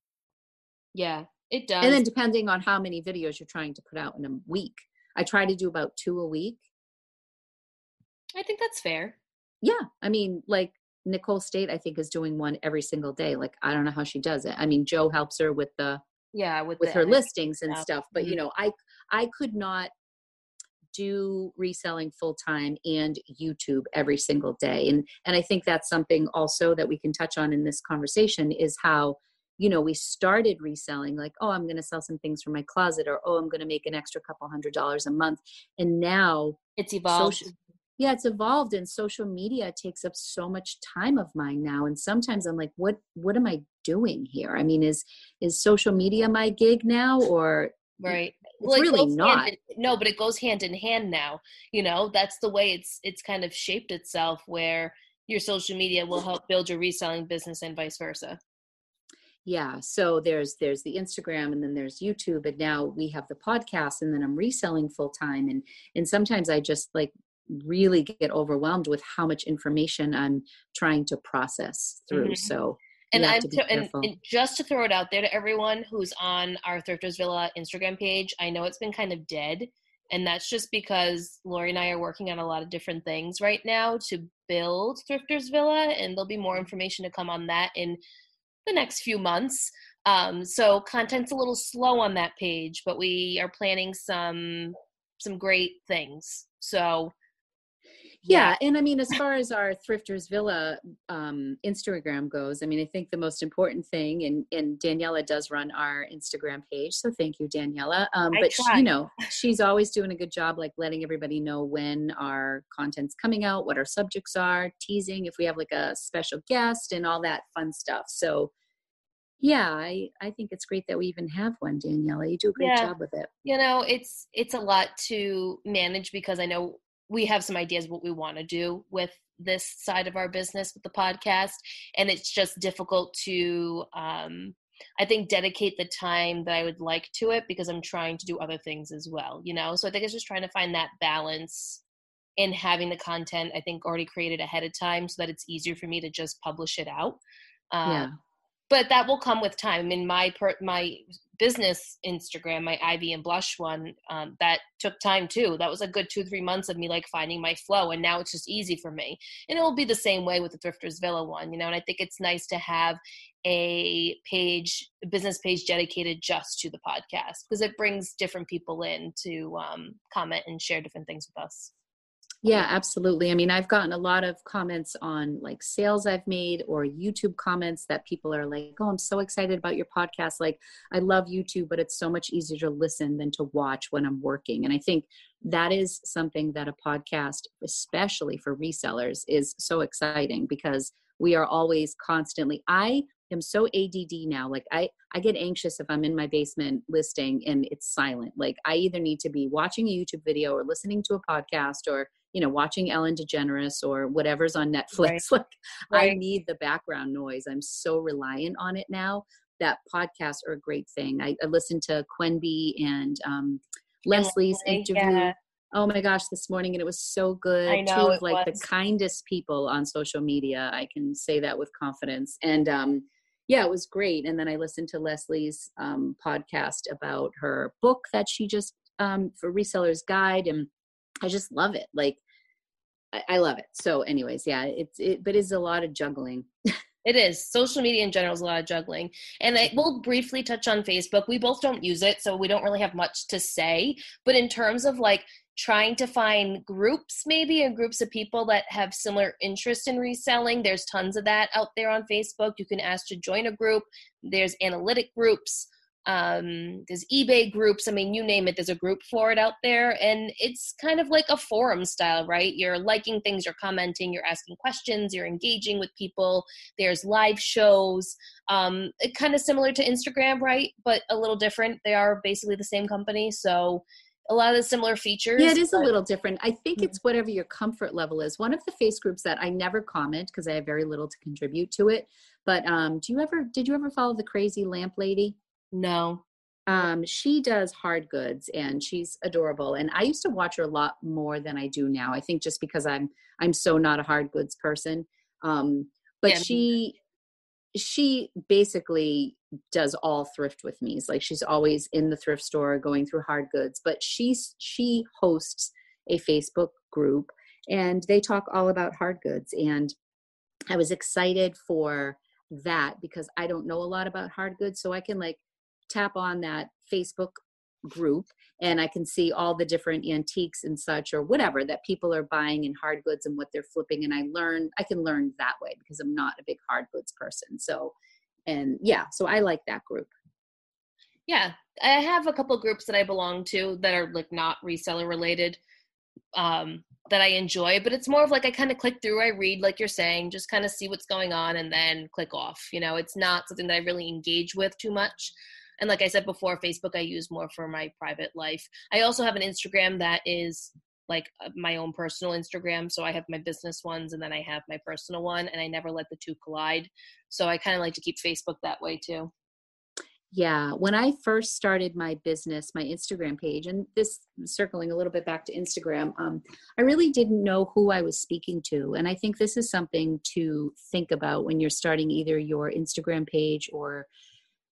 Yeah, it does. and then depending on how many videos you're trying to put out in a week i try to do about two a week I think that's fair. yeah i mean like nicole state i think is doing one every single day like i don't know how she does it i mean joe helps her with the Yeah, with with her listings and stuff. stuff but you Mhm. know i i could not do reselling full time and youtube every single day and and i think that's something also that we can touch on in this conversation is how you know we started reselling like oh i'm going to sell some things from my closet or oh i'm going to make an extra couple hundred dollars a month and now It's evolved. social yeah it's evolved and social media takes up so much time of mine now and sometimes i'm like what what am i doing here i mean is is social media my gig now or right. it's it really not in- no, but it goes hand in hand now. You know, that's the way it's it's kind of shaped itself where your social media will help build your reselling business and vice versa. Yeah so there's there's the instagram and then there's youtube and now we have the podcast and then i'm reselling full time and and sometimes i just like really get overwhelmed with how much information i'm trying to process through Mhm. so And I'm and, and just to throw it out there to everyone who's on our Thrifters Villa Instagram page, I know it's been kind of dead, and that's just because Lori and I are working on a lot of different things right now to build Thrifters Villa, and there'll be more information to come on that in the next few months. Um, so content's a little slow on that page, but we are planning some some great things. So yeah. And i mean as far as our thrifters villa um, instagram goes i mean i think the most important thing and and daniela does run our instagram page so thank you daniela um, but she, you know she's always doing a good job like letting everybody know when our content's coming out what our subjects are teasing if we have like a special guest and all that fun stuff so yeah i i think it's great that we even have one daniela you do a great Yeah. job with it. You know it's it's a lot to manage because i know we have some ideas what we want to do with this side of our business with the podcast. And it's just difficult to um i think dedicate the time that i would like to it because i'm trying to do other things as well you know? So i think it's just trying to find that balance in having the content i think already created ahead of time so that it's easier for me to just publish it out. Uh, yeah but that will come with time. I mean, my per, my business Instagram, my Ivy and Blush one, um, that took time too. That was a good two three months of me like finding my flow, and now it's just easy for me. And it will be the same way with the Thrifters Villa one, you know. And I think it's nice to have a page, a business page dedicated just to the podcast because it brings different people in to um, comment and share different things with us. Yeah, absolutely. I mean, I've gotten a lot of comments on like sales I've made or YouTube comments that people are like, oh, I'm so excited about your podcast. Like, I love YouTube, but it's so much easier to listen than to watch when I'm working. And I think that is something that a podcast, especially for resellers, is so exciting because we are always constantly. I am so ADD now. Like I, I get anxious if I'm in my basement listing and it's silent. Like I either need to be watching a YouTube video or listening to a podcast or you know watching ellen degeneres or whatever's on netflix right. like right. i need the background noise i'm so reliant on it now that podcasts are a great thing i, I listened to quenby and um, leslie's interview yeah. oh my gosh this morning and it was so good I know, two of like was. the kindest people on social media i can say that with confidence and um, yeah, it was great. And then I listened to Leslie's um, podcast about her book that she just um, for Resellers Guide, and I just love it. Like I, I love it. So, anyways, yeah, it's it, but it's a lot of juggling. It is. Social media in general is a lot of juggling. And I will briefly touch on Facebook. We both don't use it, so we don't really have much to say. But in terms of like trying to find groups, maybe, and groups of people that have similar interest in reselling, there's tons of that out there on Facebook. You can ask to join a group, there's analytic groups um there's ebay groups i mean you name it there's a group for it out there and it's kind of like a forum style right you're liking things you're commenting you're asking questions you're engaging with people there's live shows um it kind of similar to instagram right but a little different they are basically the same company so a lot of the similar features. Yeah, it is but, a little different. I think mm-hmm. it's whatever your comfort level is. One of the face groups that I never comment because I have very little to contribute to it. But um, do you ever did you ever follow the crazy lamp lady? No. Um, she does hard goods and she's adorable. And I used to watch her a lot more than I do now. I think just because I'm I'm so not a hard goods person. Um, but yeah. she she basically does all thrift with me. It's like she's always in the thrift store going through hard goods. But she's she hosts a Facebook group and they talk all about hard goods. And I was excited for that because I don't know a lot about hard goods. So I can like tap on that Facebook group and I can see all the different antiques and such or whatever that people are buying in hard goods and what they're flipping and I learn I can learn that way because I'm not a big hard goods person. So and yeah, so I like that group. Yeah, I have a couple groups that I belong to that are like not reseller related um that I enjoy, but it's more of like I kind of click through, I read like you're saying, just kind of see what's going on and then click off. You know, it's not something that I really engage with too much. And like I said before, Facebook I use more for my private life. I also have an Instagram that is like uh, my own personal Instagram. So I have my business ones and then I have my personal one, and I never let the two collide. So I kind of like to keep Facebook that way too. Yeah, when I first started my business, my Instagram page, and this circling a little bit back to Instagram, um, I really didn't know who I was speaking to. And I think this is something to think about when you're starting either your Instagram page or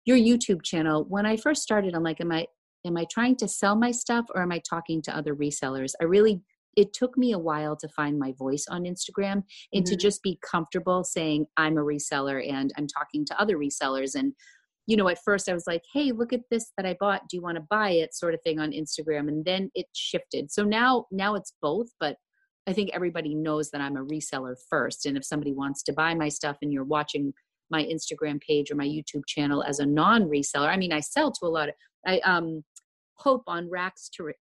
your YouTube channel, when I first started, I'm like, am I am I trying to sell my stuff or am I talking to other resellers? I really it took me a while to find my voice on Instagram and mm-hmm. to just be comfortable saying I'm a reseller and I'm talking to other resellers and you know at first I was like hey look at this that I bought do you want to buy it sort of thing on Instagram and then it shifted so now now it's both but I think everybody knows that I'm a reseller first and if somebody wants to buy my stuff and you're watching my Instagram page or my YouTube channel as a non-reseller. I mean, I sell to a lot of I um hope on racks to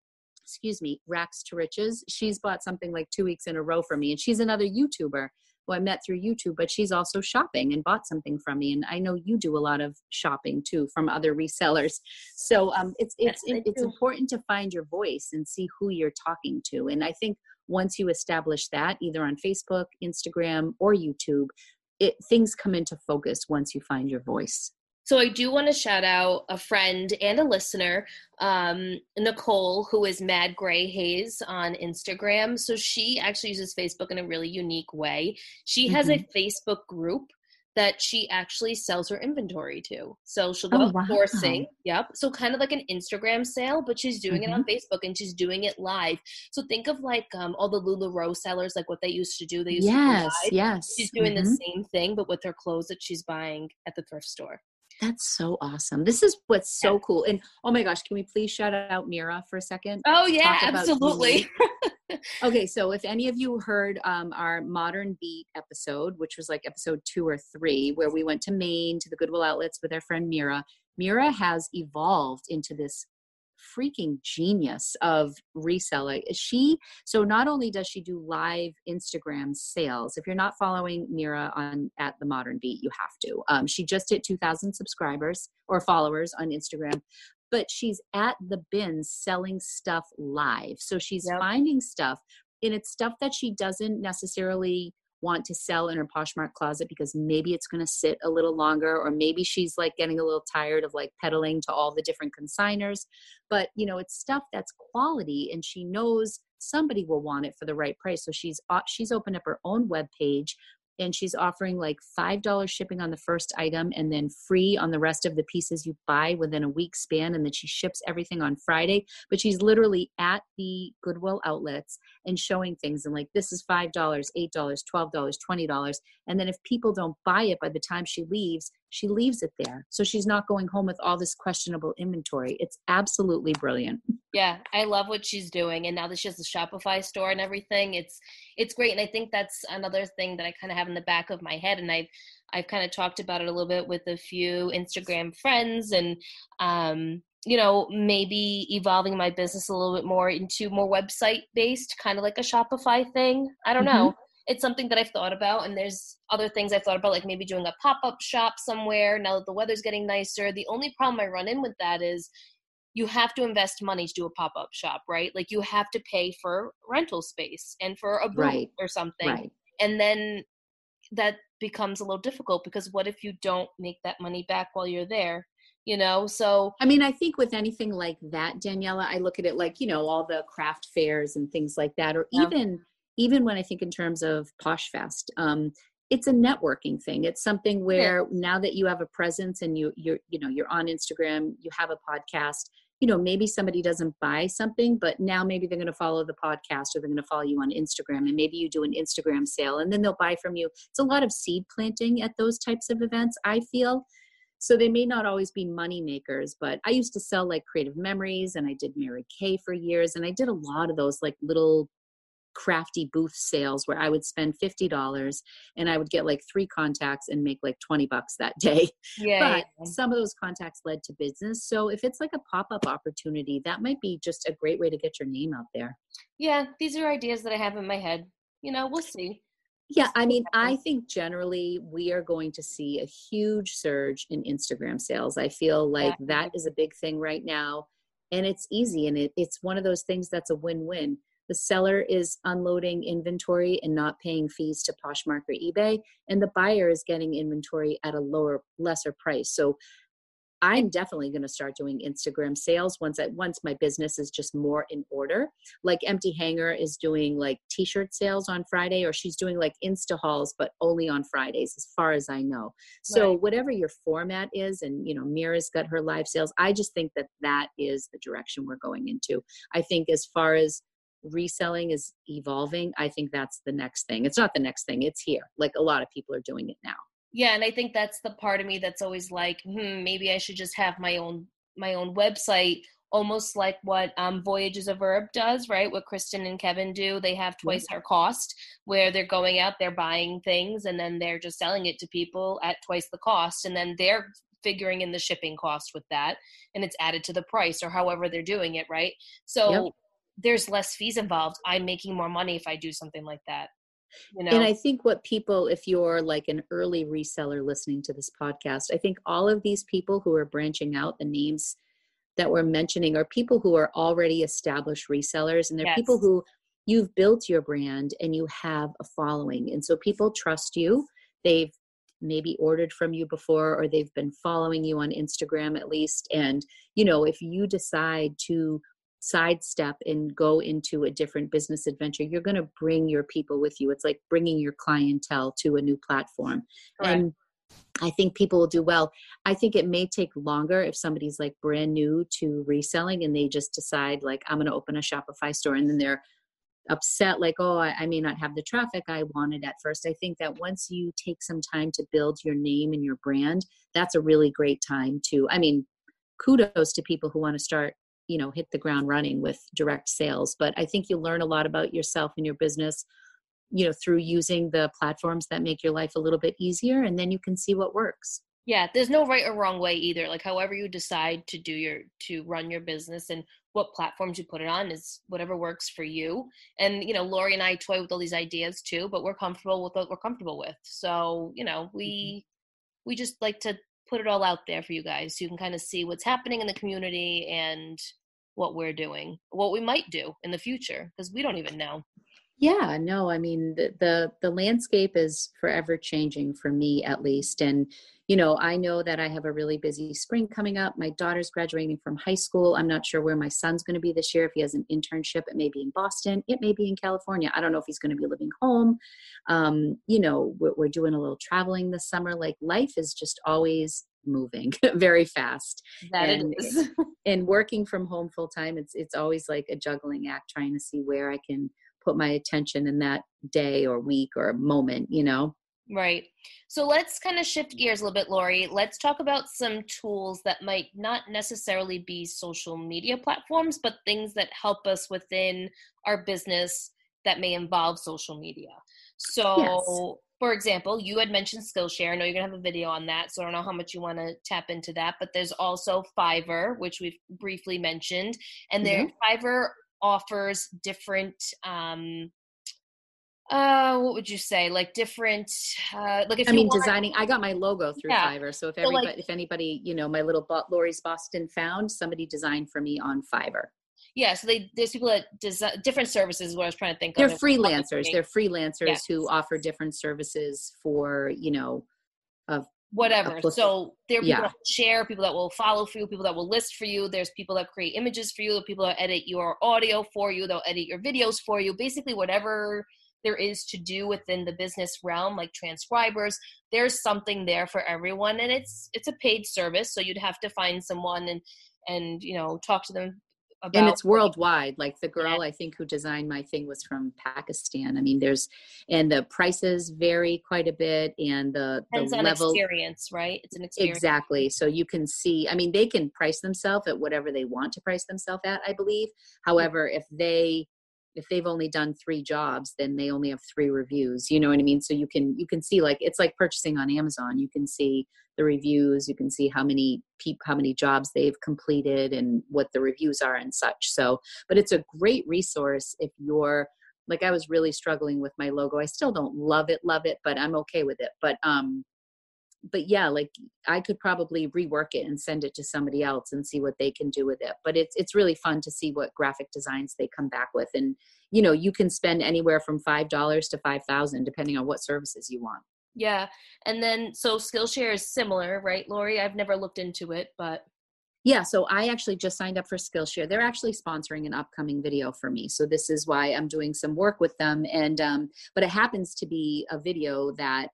excuse me, racks to riches. She's bought something like two weeks in a row for me, and she's another YouTuber who I met through YouTube, but she's also shopping and bought something from me. And I know you do a lot of shopping too from other resellers. So um, it's it's yes, it's important to find your voice and see who you're talking to. And I think once you establish that, either on Facebook, Instagram, or YouTube, it things come into focus once you find your voice so I do want to shout out a friend and a listener, um, Nicole, who is Mad Gray Haze on Instagram. So she actually uses Facebook in a really unique way. She has mm-hmm. a Facebook group that she actually sells her inventory to. So she'll go oh, wow. sourcing. Yep. So kind of like an Instagram sale, but she's doing mm-hmm. it on mm-hmm. Facebook and she's doing it live. So think of like um, all the LuLaRoe sellers, like what they used to do. They used yes, to yes. She's doing mm-hmm. the same thing, but with her clothes that she's buying at the thrift store. That's so awesome. This is what's so cool. And oh my gosh, can we please shout out Mira for a second? Oh yeah, absolutely. okay, so if any of you heard um, our Modern Beat episode, which was like episode two or three, where we went to Maine to the Goodwill outlets with our friend Mira, Mira has evolved into this freaking genius of reselling. She so not only does she do live Instagram sales. If you're not following Mira on at the Modern Beat, you have to. Um, she just hit 2,000 subscribers or followers on Instagram, but she's at the bins selling stuff live. So she's yep. finding stuff, and it's stuff that she doesn't necessarily want to sell in her Poshmark closet because maybe it's going to sit a little longer or maybe she's like getting a little tired of like peddling to all the different consigners. But you know it's stuff that's quality and she knows somebody will want it for the right price. So she's uh, she's opened up her own web page and she's offering like $5 shipping on the first item and then free on the rest of the pieces you buy within a week span and then she ships everything on Friday. But she's literally at the Goodwill outlets and showing things and like this is $5 $8 $12 $20 and then if people don't buy it by the time she leaves she leaves it there. So she's not going home with all this questionable inventory. It's absolutely brilliant. Yeah i love what she's doing and now that she has the shopify store and everything it's it's great and i think that's another thing that i kind of have in the back of my head and i've i've kind of talked about it a little bit with a few instagram friends and um you know maybe evolving my business a little bit more into more website based kind of like a shopify thing. I don't mm-hmm. know it's something that I've thought about. And there's other things I've thought about, like maybe doing a pop up shop somewhere now that the weather's getting nicer. The only problem I run in with that is you have to invest money to do a pop up shop, right? Like you have to pay for rental space and for a booth right. or something. Right. And then that becomes a little difficult because what if you don't make that money back while you're there? you know so i mean i think with anything like that daniela i look at it like you know all the craft fairs and things like that or yeah. even even when I think in terms of PoshFest, um, it's a networking thing. It's something where yeah. now that you have a presence and you you're you know you're on Instagram, you have a podcast. You know, maybe somebody doesn't buy something, but now maybe they're going to follow the podcast or they're going to follow you on Instagram, and maybe you do an Instagram sale, and then they'll buy from you. It's a lot of seed planting at those types of events. I feel. So they may not always be money makers, but I used to sell like creative memories and I did Mary Kay for years and I did a lot of those like little crafty booth sales where I would spend $50 and I would get like three contacts and make like 20 bucks that day. Yeah, but yeah. some of those contacts led to business. So if it's like a pop up opportunity, that might be just a great way to get your name out there. Yeah, these are ideas that I have in my head. You know, we'll see. Yeah, I mean, I think generally we are going to see a huge surge in Instagram sales. I feel like yeah. that is a big thing right now. And it's easy and it, it's one of those things that's a win win the seller is unloading inventory and not paying fees to Poshmark or eBay, and the buyer is getting inventory at a lower, lesser price. So I'm definitely going to start doing Instagram sales once I, once my business is just more in order. Like Empty Hanger is doing like t-shirt sales on Friday, or she's doing like Insta hauls, but only on Fridays, as far as I know. So right. whatever your format is, and you know, Mira's got her live sales. I just think that that is the direction we're going into. I think as far as reselling is evolving, I think that's the next thing. It's not the next thing, it's here. Like a lot of people are doing it now. Yeah, and I think that's the part of me that's always like, hmm, maybe I should just have my own my own website almost like what um, Voyages of Verb does, right? What Kristen and Kevin do. They have twice our cost, where they're going out, they're buying things, and then they're just selling it to people at twice the cost, and then they're figuring in the shipping cost with that, and it's added to the price or however they're doing it, right? So yep there's less fees involved i'm making more money if i do something like that you know? and i think what people if you're like an early reseller listening to this podcast i think all of these people who are branching out the names that we're mentioning are people who are already established resellers and they're yes. people who you've built your brand and you have a following and so people trust you they've maybe ordered from you before or they've been following you on Instagram at least and you know if you decide to sidestep and go into a different business adventure you're going to bring your people with you it's like bringing your clientele to a new platform Correct. and I think people will do well. I think it may take longer if somebody's like brand new to reselling and they just decide like I'm going to open a Shopify store and then they're upset like oh I, I, may not have the traffic i wanted at first i think that once you take some time to build your name and your brand that's a really great time to i mean kudos to people who want to start you know hit the ground running with direct sales. But i think you learn a lot about yourself and your business you know through using the platforms that make your life a little bit easier and then you can see what works. Yeah there's no right or wrong way either. Like however you decide to do your to run your business and what platforms you put it on is whatever works for you. And you know lori and i toy with all these ideas too but we're comfortable with what we're comfortable with. So you know we mm-hmm. we just like to put it all out there for you guys so you can kind of see what's happening in the community and what we're doing what we might do in the future because we don't even know yeah no i mean the, the the landscape is forever changing for me at least and you know i know that i have a really busy spring coming up. My daughter's graduating from high school. I'm not sure where my son's going to be this year if he has an internship it may be in boston it may be in california i don't know if he's going to be living home. Um, you know we're, we're doing a little traveling this summer like life is just always moving very fast that and, and working from home full time it's it's always like a juggling act trying to see where i can put my attention in that day or week or moment, you know? Right. So let's kind of shift gears a little bit, Lori. Let's talk about some tools that might not necessarily be social media platforms, but things that help us within our business that may involve social media. So, yes. for example, you had mentioned Skillshare. I know you're going to have a video on that, so I don't know how much you want to tap into that, but there's also Fiverr, which we've briefly mentioned. And there, mm-hmm. Fiverr offers different um uh what would you say like different uh like if i mean want, designing i got my logo through yeah. fiverr so if everybody like, if anybody you know my little lori's boston found somebody designed for me on fiverr yeah so they there's people that design different services what i was trying to think they're of. freelancers they're freelancers yes. who offer different services for you know of whatever. So there are people yeah. that share, people that will follow for you, people that will list for you. There's people that create images for you, people that edit your audio for you, they'll edit your videos for you. Basically, whatever there is to do within the business realm, like transcribers, there's something there for everyone, and it's it's a paid service. So you'd have to find someone and and you know talk to them about and it's worldwide like the girl i think who designed my thing was from pakistan. I mean there's and the prices vary quite a bit and the, Depends the level experience right? It's an experience. Exactly. So you can see i mean they can price themselves at whatever they want to price themselves at i believe. However if they if they've only done three jobs then they only have three reviews you know what i mean? So you can you can see like it's like purchasing on amazon you can see the reviews you can see how many people how many jobs they've completed and what the reviews are and such so but it's a great resource if you're like i was really struggling with my logo i still don't love it love it but i'm okay with it but um but yeah like i could probably rework it and send it to somebody else and see what they can do with it but it's it's really fun to see what graphic designs they come back with and you know you can spend anywhere from five dollars to five thousand depending on what services you want. Yeah and then so skillshare is similar right lori? I've never looked into it but yeah so i actually just signed up for skillshare. They're actually sponsoring an upcoming video for me so this is why i'm doing some work with them and um, but it happens to be a video that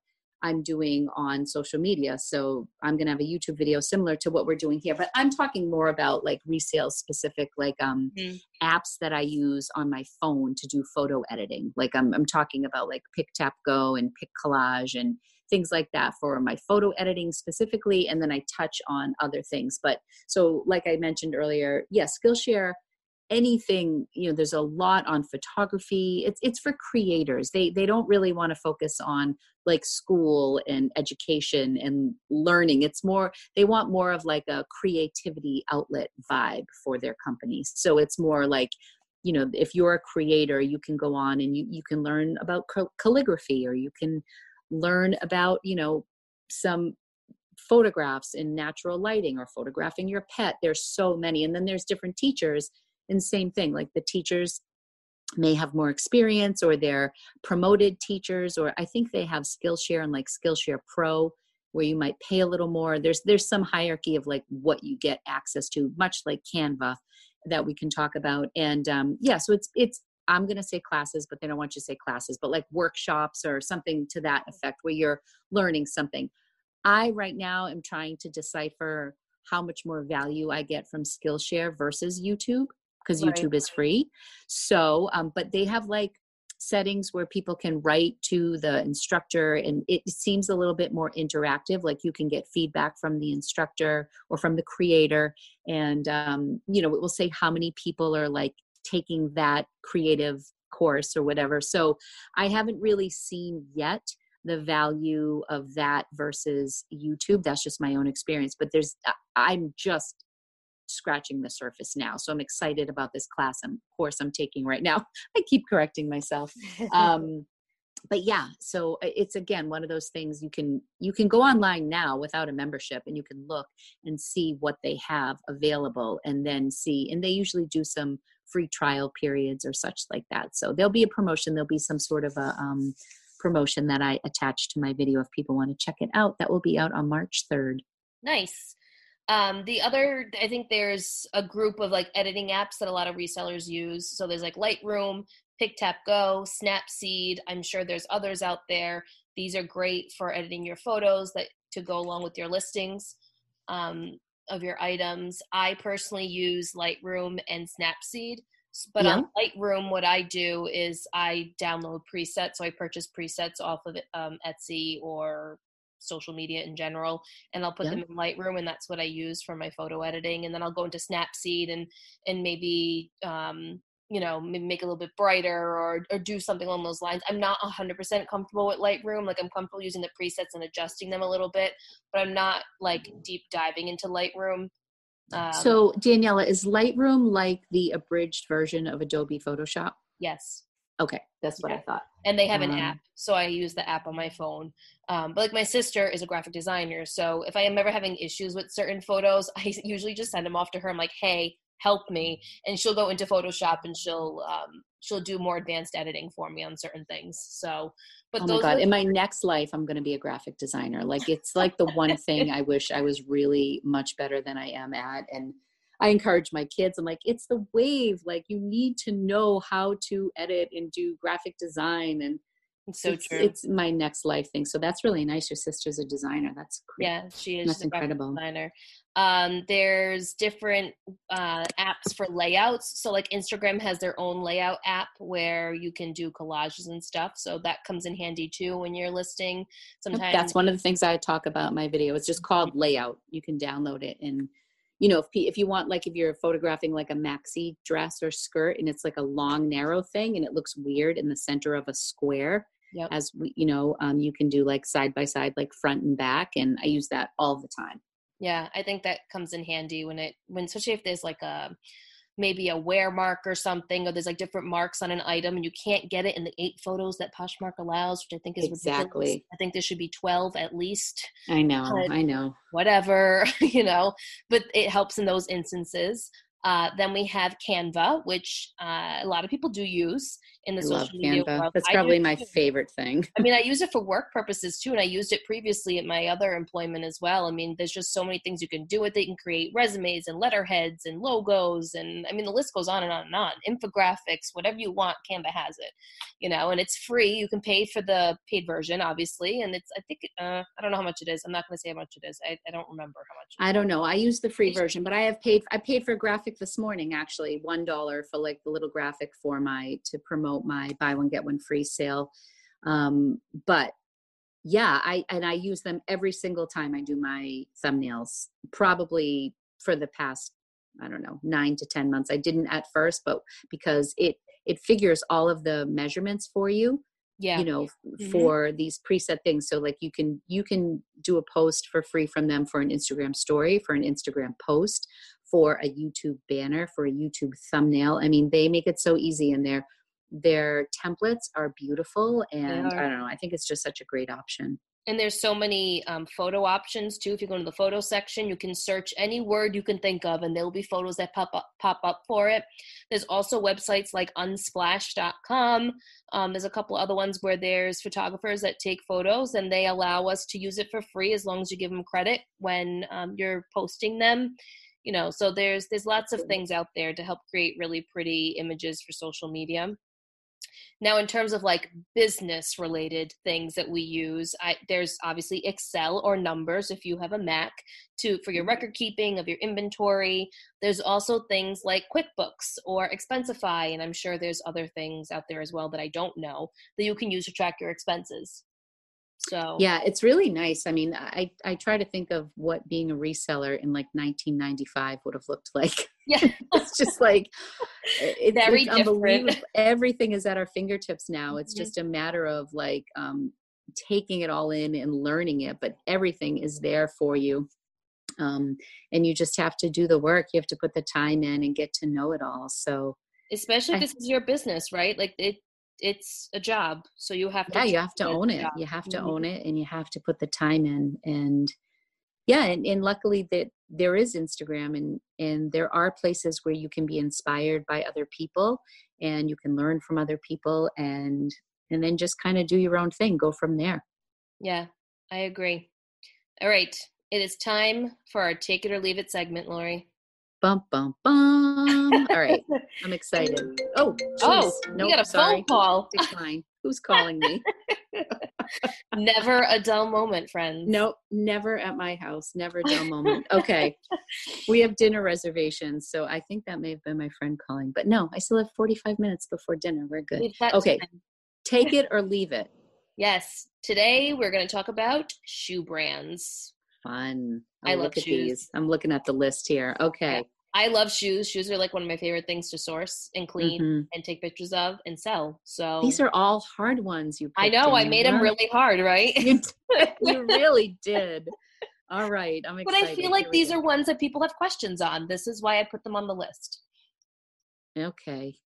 I'm doing on social media. So I'm going to have a YouTube video similar to what we're doing here, but I'm talking more about like resale specific, like um, mm-hmm. apps that I use on my phone to do photo editing. Like I'm, I'm talking about like Pick Tap Go and Pick Collage and things like that for my photo editing specifically. And then I touch on other things. But so, like I mentioned earlier, yes, yeah, Skillshare anything you know there's a lot on photography it's it's for creators they they don't really want to focus on like school and education and learning. It's more they want more of like a creativity outlet vibe for their companies so it's more like you know if you're a creator you can go on and you, you can learn about calligraphy or you can learn about you know some photographs in natural lighting or photographing your pet. There's so many. And then there's different teachers and same thing like the teachers may have more experience or they're promoted teachers or i think they have skillshare and like skillshare pro where you might pay a little more. There's there's some hierarchy of like what you get access to much like canva that we can talk about. And um yeah so it's it's i'm going to say classes but they don't want you to say classes but like workshops or something to that effect where you're learning something. I right now am trying to decipher how much more value i get from skillshare versus youtube because Right. YouTube is free. So, um, but they have like settings where people can write to the instructor and it seems a little bit more interactive like you can get feedback from the instructor or from the creator and um, you know it will say how many people are like taking that creative course or whatever so i haven't really seen yet the value of that versus youtube that's just my own experience but there's i'm just scratching the surface now so i'm excited about this class and course i'm taking right now. I keep correcting myself. Um but yeah so it's again one of those things you can you can go online now without a membership and you can look and see what they have available and then see and they usually do some free trial periods or such like that. So there'll be a promotion there'll be some sort of a um, promotion that i attach to my video if people want to check it out. That will be out on march 3rd Nice. Um, the other, I think there's a group of like editing apps that a lot of resellers use. So there's like Lightroom, PicTapGo, Snapseed. I'm sure there's others out there. These are great for editing your photos that to go along with your listings um, of your items. I personally use Lightroom and Snapseed. But on Lightroom, what I do is I download presets. So I purchase presets off of um, Etsy or social media in general and I'll put Yeah. them in Lightroom, and that's what I use for my photo editing. And then I'll go into Snapseed and and maybe um, you know make a little bit brighter or or do something along those lines. I'm not 100% comfortable with Lightroom. Like I'm comfortable using the presets and adjusting them a little bit, but I'm not like deep diving into Lightroom. Um, so daniela is lightroom like the abridged version of adobe photoshop yes, okay that's what i thought. And they have an Um, app so i use the app on my phone. Um, but like my sister is a graphic designer so if i am ever having issues with certain photos i usually just send them off to her. I'm like hey help me. And she'll go into photoshop and she'll um, she'll do more advanced editing for me on certain things so but oh my god are- in my next life i'm going to be a graphic designer. Like it's like the one thing i wish i was really much better than i am at and i encourage my kids i'm like it's the wave like you need to know how to edit and do graphic design and it's so it's, true. it's my next life thing so that's really nice your sister's a designer that's great. Yeah she is That's she's a graphic incredible. designer. Um, there's different uh, apps for layouts so like instagram has their own layout app where you can do collages and stuff so that comes in handy too when you're listing. Sometimes that's one of the things i talk about in my video it's just called layout you can download it and you know if, if you want like if you're photographing like a maxi dress or skirt and it's like a long narrow thing and it looks weird in the center of a square Yep. as we you know um, you can do like side by side like front and back and i use that all the time Yeah, I think that comes in handy when it when especially if there's like a maybe a wear mark or something, or there's like different marks on an item and you can't get it in the eight photos that Poshmark allows, which I think is ridiculous. Exactly. I think there should be twelve at least. i know i know Whatever, you know, but it helps in those instances. Uh, then we have Canva, which uh, a lot of people do use in the i social media canva world. that's probably my favorite thing I mean, I use it for work purposes too, and I used it previously at my other employment as well. I mean, there's just so many things you can do with it. You can create resumes and letterheads and logos, and I mean, the list goes on and on and on. Infographics, whatever you want, Canva has it, you know, and it's free. You can pay for the paid version, obviously, and it's I think uh, I don't know how much it is. I'm not going to say how much it is. I, I don't remember how much. I don't know. I use the free version, but I have paid. I paid for a graphic this morning, actually, one dollar for like the little graphic for my to promote my buy one get one free sale. Um, but yeah, I and I use them every single time I do my thumbnails. Probably for the past I don't know nine to ten months. I didn't at first, but because it it figures all of the measurements for you Yeah, you know Mhm. for these preset things so like you can you can do a post for free from them for an instagram story for an instagram post for a youtube banner for a youtube thumbnail i mean they make it so easy and their their templates are beautiful and are. i don't know i think it's just such a great option and there's so many um, photo options too. If you go to the photo section, you can search any word you can think of, and there will be photos that pop up pop up for it. There's also websites like Unsplash.com. Um, there's a couple other ones where there's photographers that take photos, and they allow us to use it for free as long as you give them credit when um, you're posting them. You know, so there's there's lots of things out there to help create really pretty images for social media. Now, in terms of like business related things that we use, I, there's obviously Excel or numbers if you have a Mac to for your Mm-hmm. record keeping of your inventory. There's also things like QuickBooks or Expensify, and I'm sure there's other things out there as well that I don't know that you can use to track your expenses. So Yeah, it's really nice. I mean, I I try to think of what being a reseller in like 1995 would have looked like. yeah, it's just like it, Very it's different. unbelievable. Everything is at our fingertips now. It's Mhm. just a matter of like um, taking it all in and learning it. But everything is there for you, um, and you just have to do the work. You have to put the time in and get to know it all. So especially if this is your business, right? Like it, it's a job, so you have to. yeah, you have to own it. job. You have to Mhm. own it, and you have to put the time in. And yeah, and, and luckily that there is Instagram, and and there are places where you can be inspired by other people, and you can learn from other people, and and then just kind of do your own thing. Go from there. Yeah, I agree. All right, it is time for our take it or leave it segment, Lori. Bum bum bum. All right, I'm excited. Oh, Oh, jeez. we Nope, got a sorry. phone call. Decline. Who's calling me? Never a dull moment, friends. Nope, never at my house. Never a dull moment. Okay. we have dinner reservations, so I think that may have been my friend calling. But no, I still have 45 minutes before dinner. We're good. Okay. time. Take it or leave it. Yes. Today we're going to talk about shoe brands. Fun. I Oh, love shoes. these. I'm looking at the list here. Okay. I love shoes. Shoes are like one of my favorite things to source and clean Mhm. and take pictures of and sell. So These are all hard ones you I know I made them really hard, right? You, you really did. All right. I'm excited. but. I feel like Here these are ones that people have questions on. This is why I put them on the list. Okay.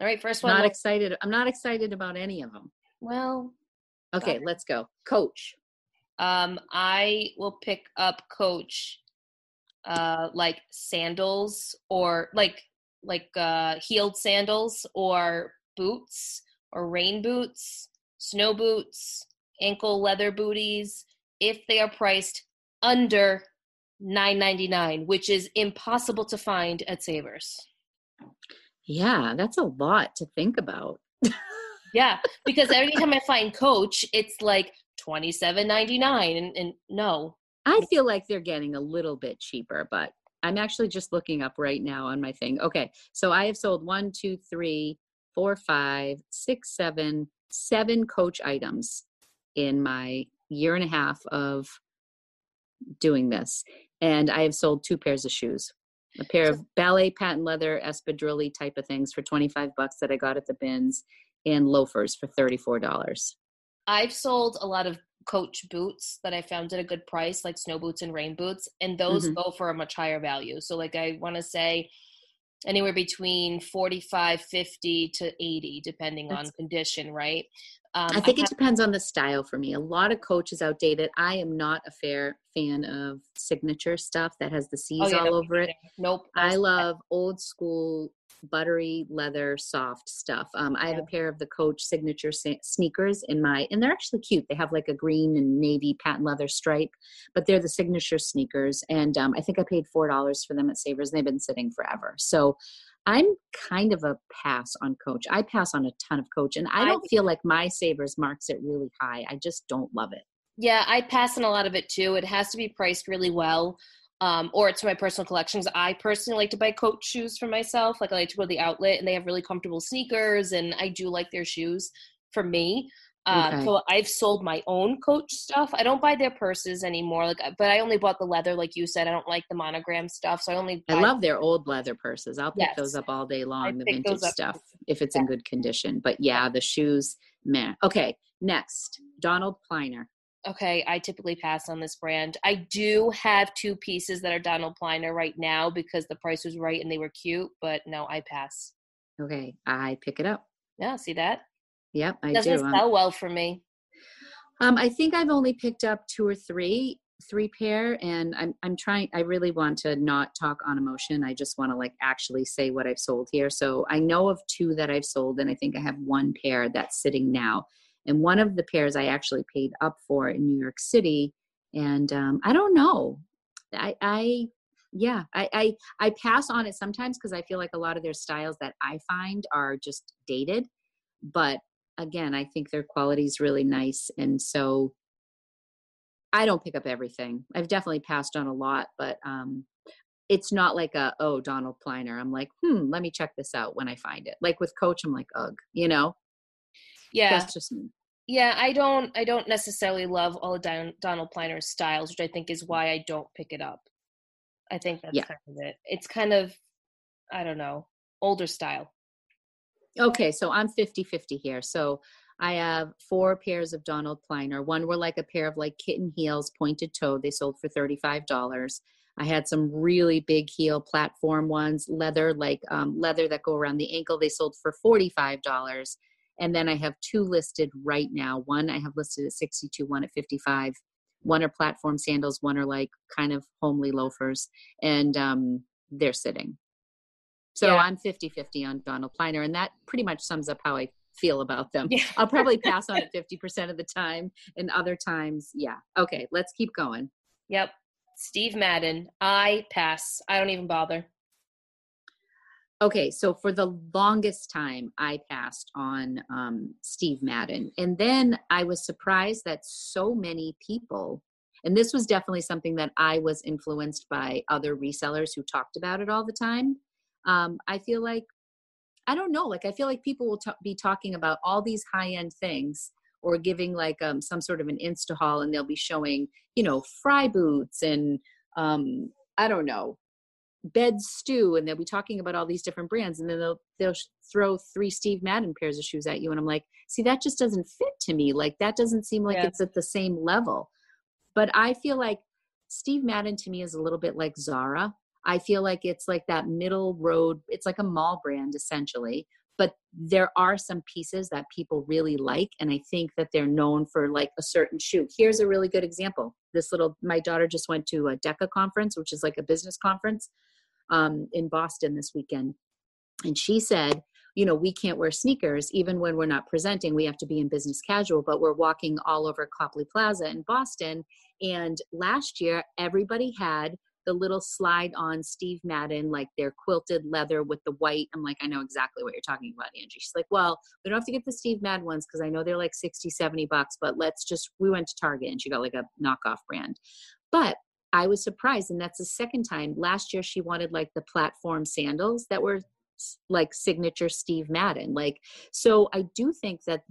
All right, first one. Not Lo- excited. I'm not excited about any of them. well, Okay, let's go. Coach. Um, I will pick up Coach, uh, like sandals or like like uh, heeled sandals or boots or rain boots, snow boots, ankle leather booties if they are priced under nine ninety nine, which is impossible to find at Savers. Yeah, that's a lot to think about. Yeah, because every time I find Coach, it's like twenty seven ninety nine, and, and no, I feel like they're getting a little bit cheaper, but I'm actually just looking up right now on my thing. Okay, so I have sold one, two, three, four, five, six, seven, seven coach items in my year and a half of doing this. And I have sold two pairs of shoes. A pair of ballet patent leather espadrille type of things for 25 bucks that I got at the bins and loafers for $34. I've sold a lot of Coach boots that I found at a good price, like snow boots and rain boots, and those Mhm. go for a much higher value. So, like, I want to say anywhere between 45 50 to 80 depending on condition right um, I think have- it depends on the style for me. A lot of coach is outdated. I am not a fair fan of signature stuff that has the C's oh, yeah, all no, over it. nope I love old school buttery leather soft stuff. Um, I have a pair of the Coach signature sneakers in my, and they're actually cute. They have like a green and navy patent leather stripe, but they're the signature sneakers. And um, I think I paid four dollars for them at Savers, and they've been sitting forever. So I'm kind of a pass on Coach. I pass on a ton of Coach, and I I- don't feel like my Savers marks it really high. I just don't love it. Yeah, I pass on a lot of it too. It has to be priced really well, um, or it's my personal collections. I personally like to buy Coach shoes for myself. Like I like to go to the outlet, and they have really comfortable sneakers, and I do like their shoes for me. Uh, Okay. So I've sold my own Coach stuff. I don't buy their purses anymore. Like, but I only bought the leather, like you said. I don't like the monogram stuff, so I only. I love their old leather purses. I'll pick those up all day long, the vintage stuff, if it's in good condition. But yeah, the shoes, man. Okay, next, Donald Pliner. Okay, I typically pass on this brand. I do have two pieces that are Donald Pliner right now because the price was right and they were cute, but no, I pass. Okay, I pick it up. Yeah, see that? Yep, I Doesn't do. Um, sell well for me. Um, I think I've only picked up two or three, three pair, and I'm I'm trying. I really want to not talk on emotion. I just want to like actually say what I've sold here. So I know of two that I've sold, and I think I have one pair that's sitting now. And one of the pairs I actually paid up for in New York City, and um, I don't know. I I yeah I I, I pass on it sometimes because I feel like a lot of their styles that I find are just dated but again, I think their quality is really nice. And so I don't pick up everything. I've definitely passed on a lot, but um, it's not like a, oh, Donald Pliner. I'm like, hmm, let me check this out when I find it. Like with Coach, I'm like, ugh, you know? Yeah. That's just me. Yeah, I don't I don't necessarily love all of Don, Donald Pliner's styles, which I think is why I don't pick it up. I think that's yeah. kind of it. It's kind of I don't know, older style. Okay, so I'm 50 50 here. So I have four pairs of Donald Pliner. One were like a pair of like kitten heels, pointed toe. They sold for $35. I had some really big heel platform ones, leather, like um, leather that go around the ankle. They sold for $45. And then I have two listed right now. One I have listed at 62, one at 55. One are platform sandals, one are like kind of homely loafers. And um, they're sitting. So yeah. I'm 50 50 on Donald Pliner, and that pretty much sums up how I feel about them. Yeah. I'll probably pass on it 50% of the time, and other times, yeah. Okay, let's keep going. Yep. Steve Madden, I pass. I don't even bother. Okay, so for the longest time, I passed on um, Steve Madden. And then I was surprised that so many people, and this was definitely something that I was influenced by other resellers who talked about it all the time um, I feel like I don't know. Like I feel like people will t- be talking about all these high end things or giving like um, some sort of an insta haul, and they'll be showing you know Frye boots and um, I don't know Bed Stu, and they'll be talking about all these different brands, and then they'll they'll throw three Steve Madden pairs of shoes at you, and I'm like, see, that just doesn't fit to me. Like that doesn't seem like yeah. it's at the same level. But I feel like Steve Madden to me is a little bit like Zara I feel like it's like that middle road, it's like a mall brand essentially. But there are some pieces that people really like, and I think that they're known for like a certain shoe. Here's a really good example. This little, my daughter just went to a DECA conference, which is like a business conference um, in Boston this weekend. And she said, you know, we can't wear sneakers even when we're not presenting. We have to be in business casual, but we're walking all over Copley Plaza in Boston. And last year, everybody had the little slide on Steve Madden, like their quilted leather with the white. I'm like, I know exactly what you're talking about, Angie. She's like, well, we don't have to get the Steve Madden ones because I know they're like 60, 70 bucks, but let's just, we went to Target and she got like a knockoff brand. But I was surprised, and that's the second time. Last year, she wanted like the platform sandals that were like signature Steve Madden. Like, so I do think that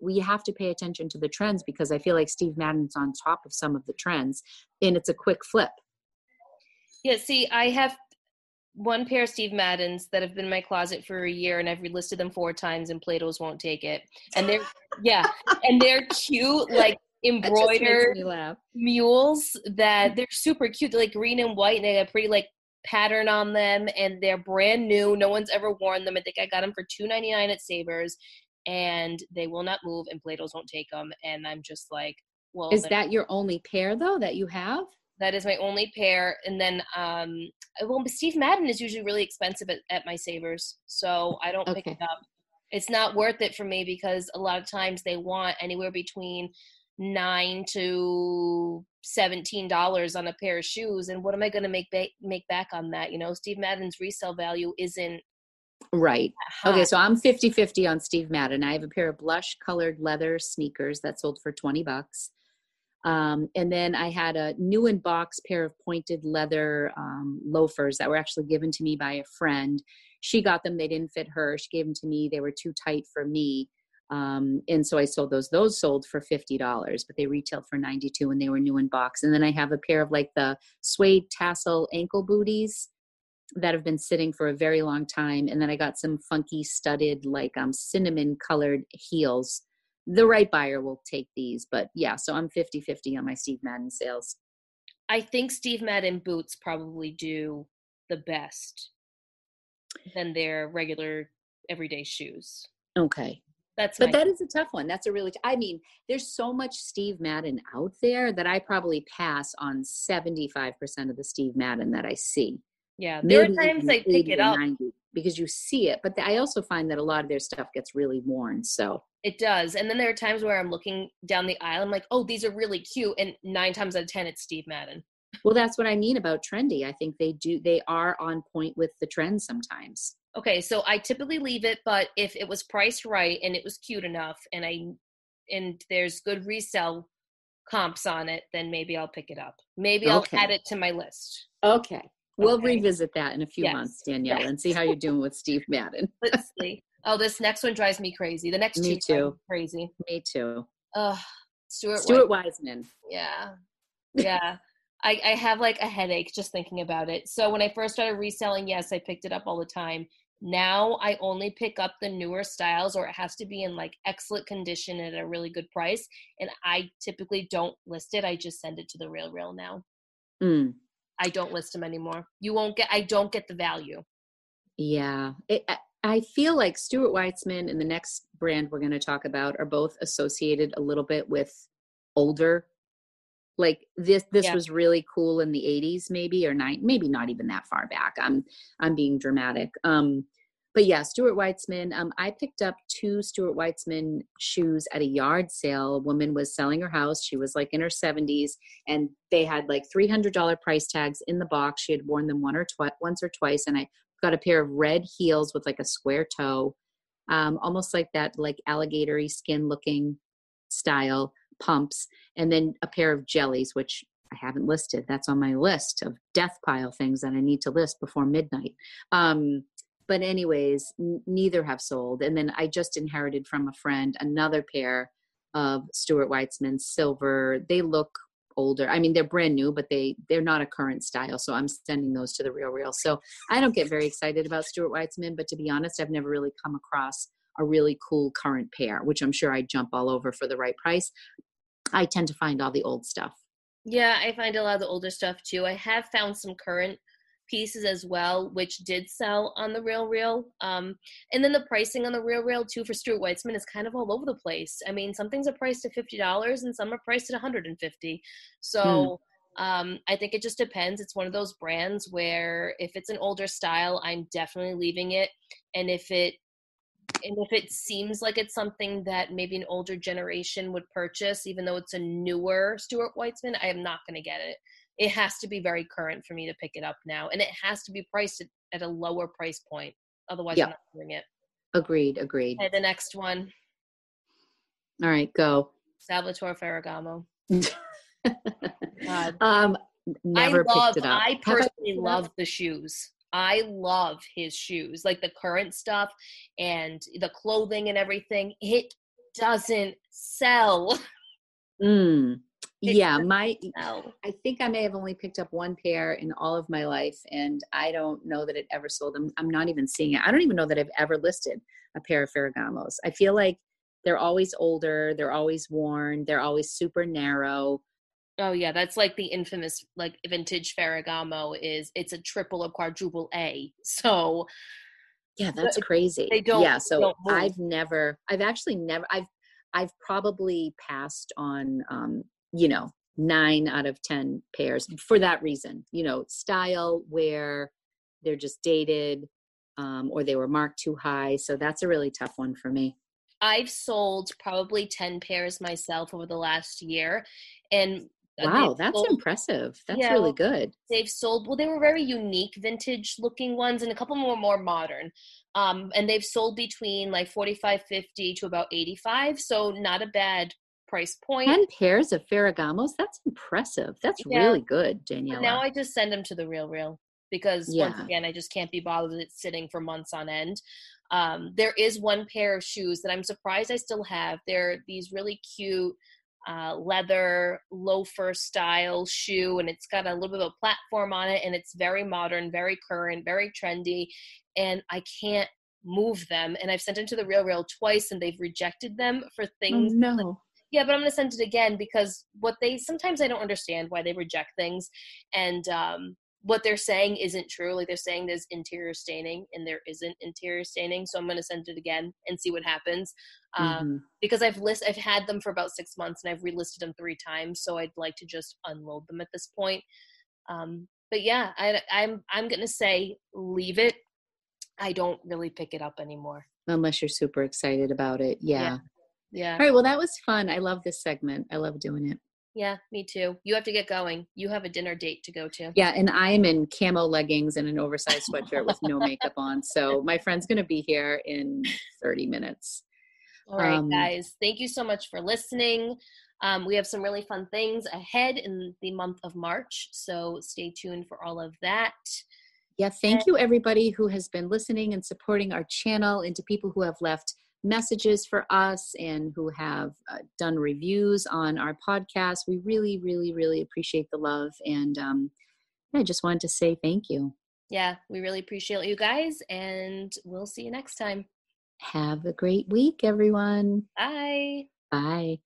we have to pay attention to the trends because I feel like Steve Madden's on top of some of the trends and it's a quick flip. Yeah, see, I have one pair of Steve Maddens that have been in my closet for a year and I've relisted them four times and Plato's won't take it. And they're yeah, and they're cute like embroidered mules that they're super cute. They're like green and white and they have pretty like pattern on them and they're brand new. No one's ever worn them. I think I got them for two ninety nine at Savers and they will not move and Plato's won't take them. And I'm just like, well, is that your only pair though that you have? That is my only pair. And then, um, well, Steve Madden is usually really expensive at, at my savers, so I don't okay. pick it up. It's not worth it for me because a lot of times they want anywhere between nine to seventeen dollars on a pair of shoes, and what am I going to make ba- make back on that? You know, Steve Madden's resale value isn't Right. Okay, so I'm 50-50 on Steve Madden. I have a pair of blush colored leather sneakers that sold for 20 bucks. Um, and then I had a new in box pair of pointed leather um, loafers that were actually given to me by a friend. She got them, they didn't fit her. She gave them to me, they were too tight for me. Um, and so I sold those. Those sold for $50, but they retailed for 92 when they were new in box. And then I have a pair of like the suede tassel ankle booties that have been sitting for a very long time. And then I got some funky studded, like um, cinnamon colored heels the right buyer will take these. But yeah, so I'm 50 50 on my Steve Madden sales. I think Steve Madden boots probably do the best than their regular everyday shoes. Okay. That's but that is a tough one. That's a really, t- I mean, there's so much Steve Madden out there that I probably pass on 75% of the Steve Madden that I see. Yeah, there Maybe are times I pick it up because you see it, but I also find that a lot of their stuff gets really worn. So it does. And then there are times where I'm looking down the aisle, I'm like, oh, these are really cute. And nine times out of 10, it's Steve Madden. Well, that's what I mean about trendy. I think they do, they are on point with the trend sometimes. Okay, so I typically leave it, but if it was priced right and it was cute enough, and I and there's good resell comps on it, then maybe I'll pick it up. Maybe I'll add it to my list. Okay. We'll Okay. revisit that in a few Yes. months, Danielle, Yes. and see how you're doing with Steve Madden. Let's see. Oh, this next one drives me crazy. The next Me two too. crazy. Me too. Ugh, Stuart. Stuart White. Wiseman. Yeah, yeah. I, I have like a headache just thinking about it. So when I first started reselling, yes, I picked it up all the time. Now I only pick up the newer styles, or it has to be in like excellent condition at a really good price. And I typically don't list it. I just send it to the Real Real now. Mm, I don't list them anymore. You won't get. I don't get the value. yeah. It, I, I feel like Stuart Weitzman and the next brand we're going to talk about are both associated a little bit with older. Like this, this Yeah. was really cool in the '80s, maybe or nine, maybe not even that far back. I'm, I'm being dramatic. Um, but yeah, Stuart Weitzman. Um, I picked up two Stuart Weitzman shoes at a yard sale. A woman was selling her house. She was like in her 70s, and they had like $300 price tags in the box. She had worn them one or twi- once or twice, and I got a pair of red heels with like a square toe, um, almost like that like alligatory skin looking style pumps, and then a pair of jellies, which I haven't listed. That's on my list of death pile things that I need to list before midnight. Um, but anyways, n- neither have sold. And then I just inherited from a friend another pair of Stuart Weitzman silver. They look older. I mean, they're brand new, but they they're not a current style. So I'm sending those to the Real Real. So I don't get very excited about Stuart Weitzman, but to be honest, I've never really come across a really cool current pair, which I'm sure I'd jump all over for the right price. I tend to find all the old stuff. Yeah, I find a lot of the older stuff too. I have found some current pieces as well, which did sell on the Real Real. Um, and then the pricing on the Real Real too for Stuart Weitzman is kind of all over the place. I mean, some things are priced at fifty dollars and some are priced at one hundred and fifty. So um, I think it just depends. It's one of those brands where if it's an older style, I'm definitely leaving it, and if it and if it seems like it's something that maybe an older generation would purchase, even though it's a newer Stuart Weitzman, I am not going to get it. It has to be very current for me to pick it up now, and it has to be priced at, at a lower price point. Otherwise, Yeah. I'm not doing it. Agreed, agreed. Okay, the next one, All right, go. Salvatore Ferragamo. Um never I love, picked it up. I personally picked it up? love the shoes. I love his shoes, like the current stuff and the clothing and everything. It doesn't sell. Mm. It Yeah, my sell. I think I may have only picked up one pair in all of my life, and I don't know that it ever sold. I'm, I'm not even seeing it. I don't even know that I've ever listed a pair of Ferragamos. I feel like they're always older, they're always worn, they're always super narrow. Oh yeah, that's like the infamous like vintage Ferragamo is it's a triple or quadruple A. So Yeah, that's crazy. they don't- Yeah, so don't. I've never, I've actually never, I've, I've probably passed on, um, you know, nine out of ten pairs for that reason. You know, style where they're just dated, um, or they were marked too high. So that's a really tough one for me. I've sold probably 10 pairs myself over the last year and Wow, that's sold- impressive. That's Yeah, really good. they've sold well they were very unique vintage looking ones and a couple more more modern um and they've sold between like 45 50 to about 85 so not a bad price point Ten pairs of Ferragamos. That's impressive. That's Yeah. really good, danielle now i just send them to the real real because once again i just can't be bothered with it sitting for months on end um there is one pair of shoes that i'm surprised i still have they're these really cute uh, leather loafer style shoe and it's got a little bit of a platform on it and it's very modern very current very trendy and i can't move them and i've sent them to the real real twice and they've rejected them for oh, things no. yeah but i'm to send it again because what they sometimes i don't understand why they reject things and um what they're saying isn't true like they're saying there's interior staining and there isn't interior staining so i'm going to send it again and see what happens um, Mhm. because i've list i've had them for about six months and i've relisted them three times so i'd like to just unload them at this point um but yeah I, i'm i'm going to say leave it i don't really pick it up anymore Unless you're super excited about it. yeah. Yeah. yeah All right. Well, that was fun. I love this segment. I love doing it. Yeah, me too. You have to get going. You have a dinner date to go to. Yeah, and I'm in camo leggings and an oversized sweatshirt with no makeup on. So my friend's going to be here in 30 minutes. All right, um, guys. Thank you so much for listening. Um, we have some really fun things ahead in the month of March. So stay tuned for all of that. Yeah, thank you everybody who has been listening and supporting our channel and to people who have left messages for us and who have uh, done reviews on our podcast. We really, really, really appreciate the love. And um, I just wanted to say thank you. Yeah, we really appreciate you guys. And we'll see you next time. Have a great week, everyone. Bye. Bye.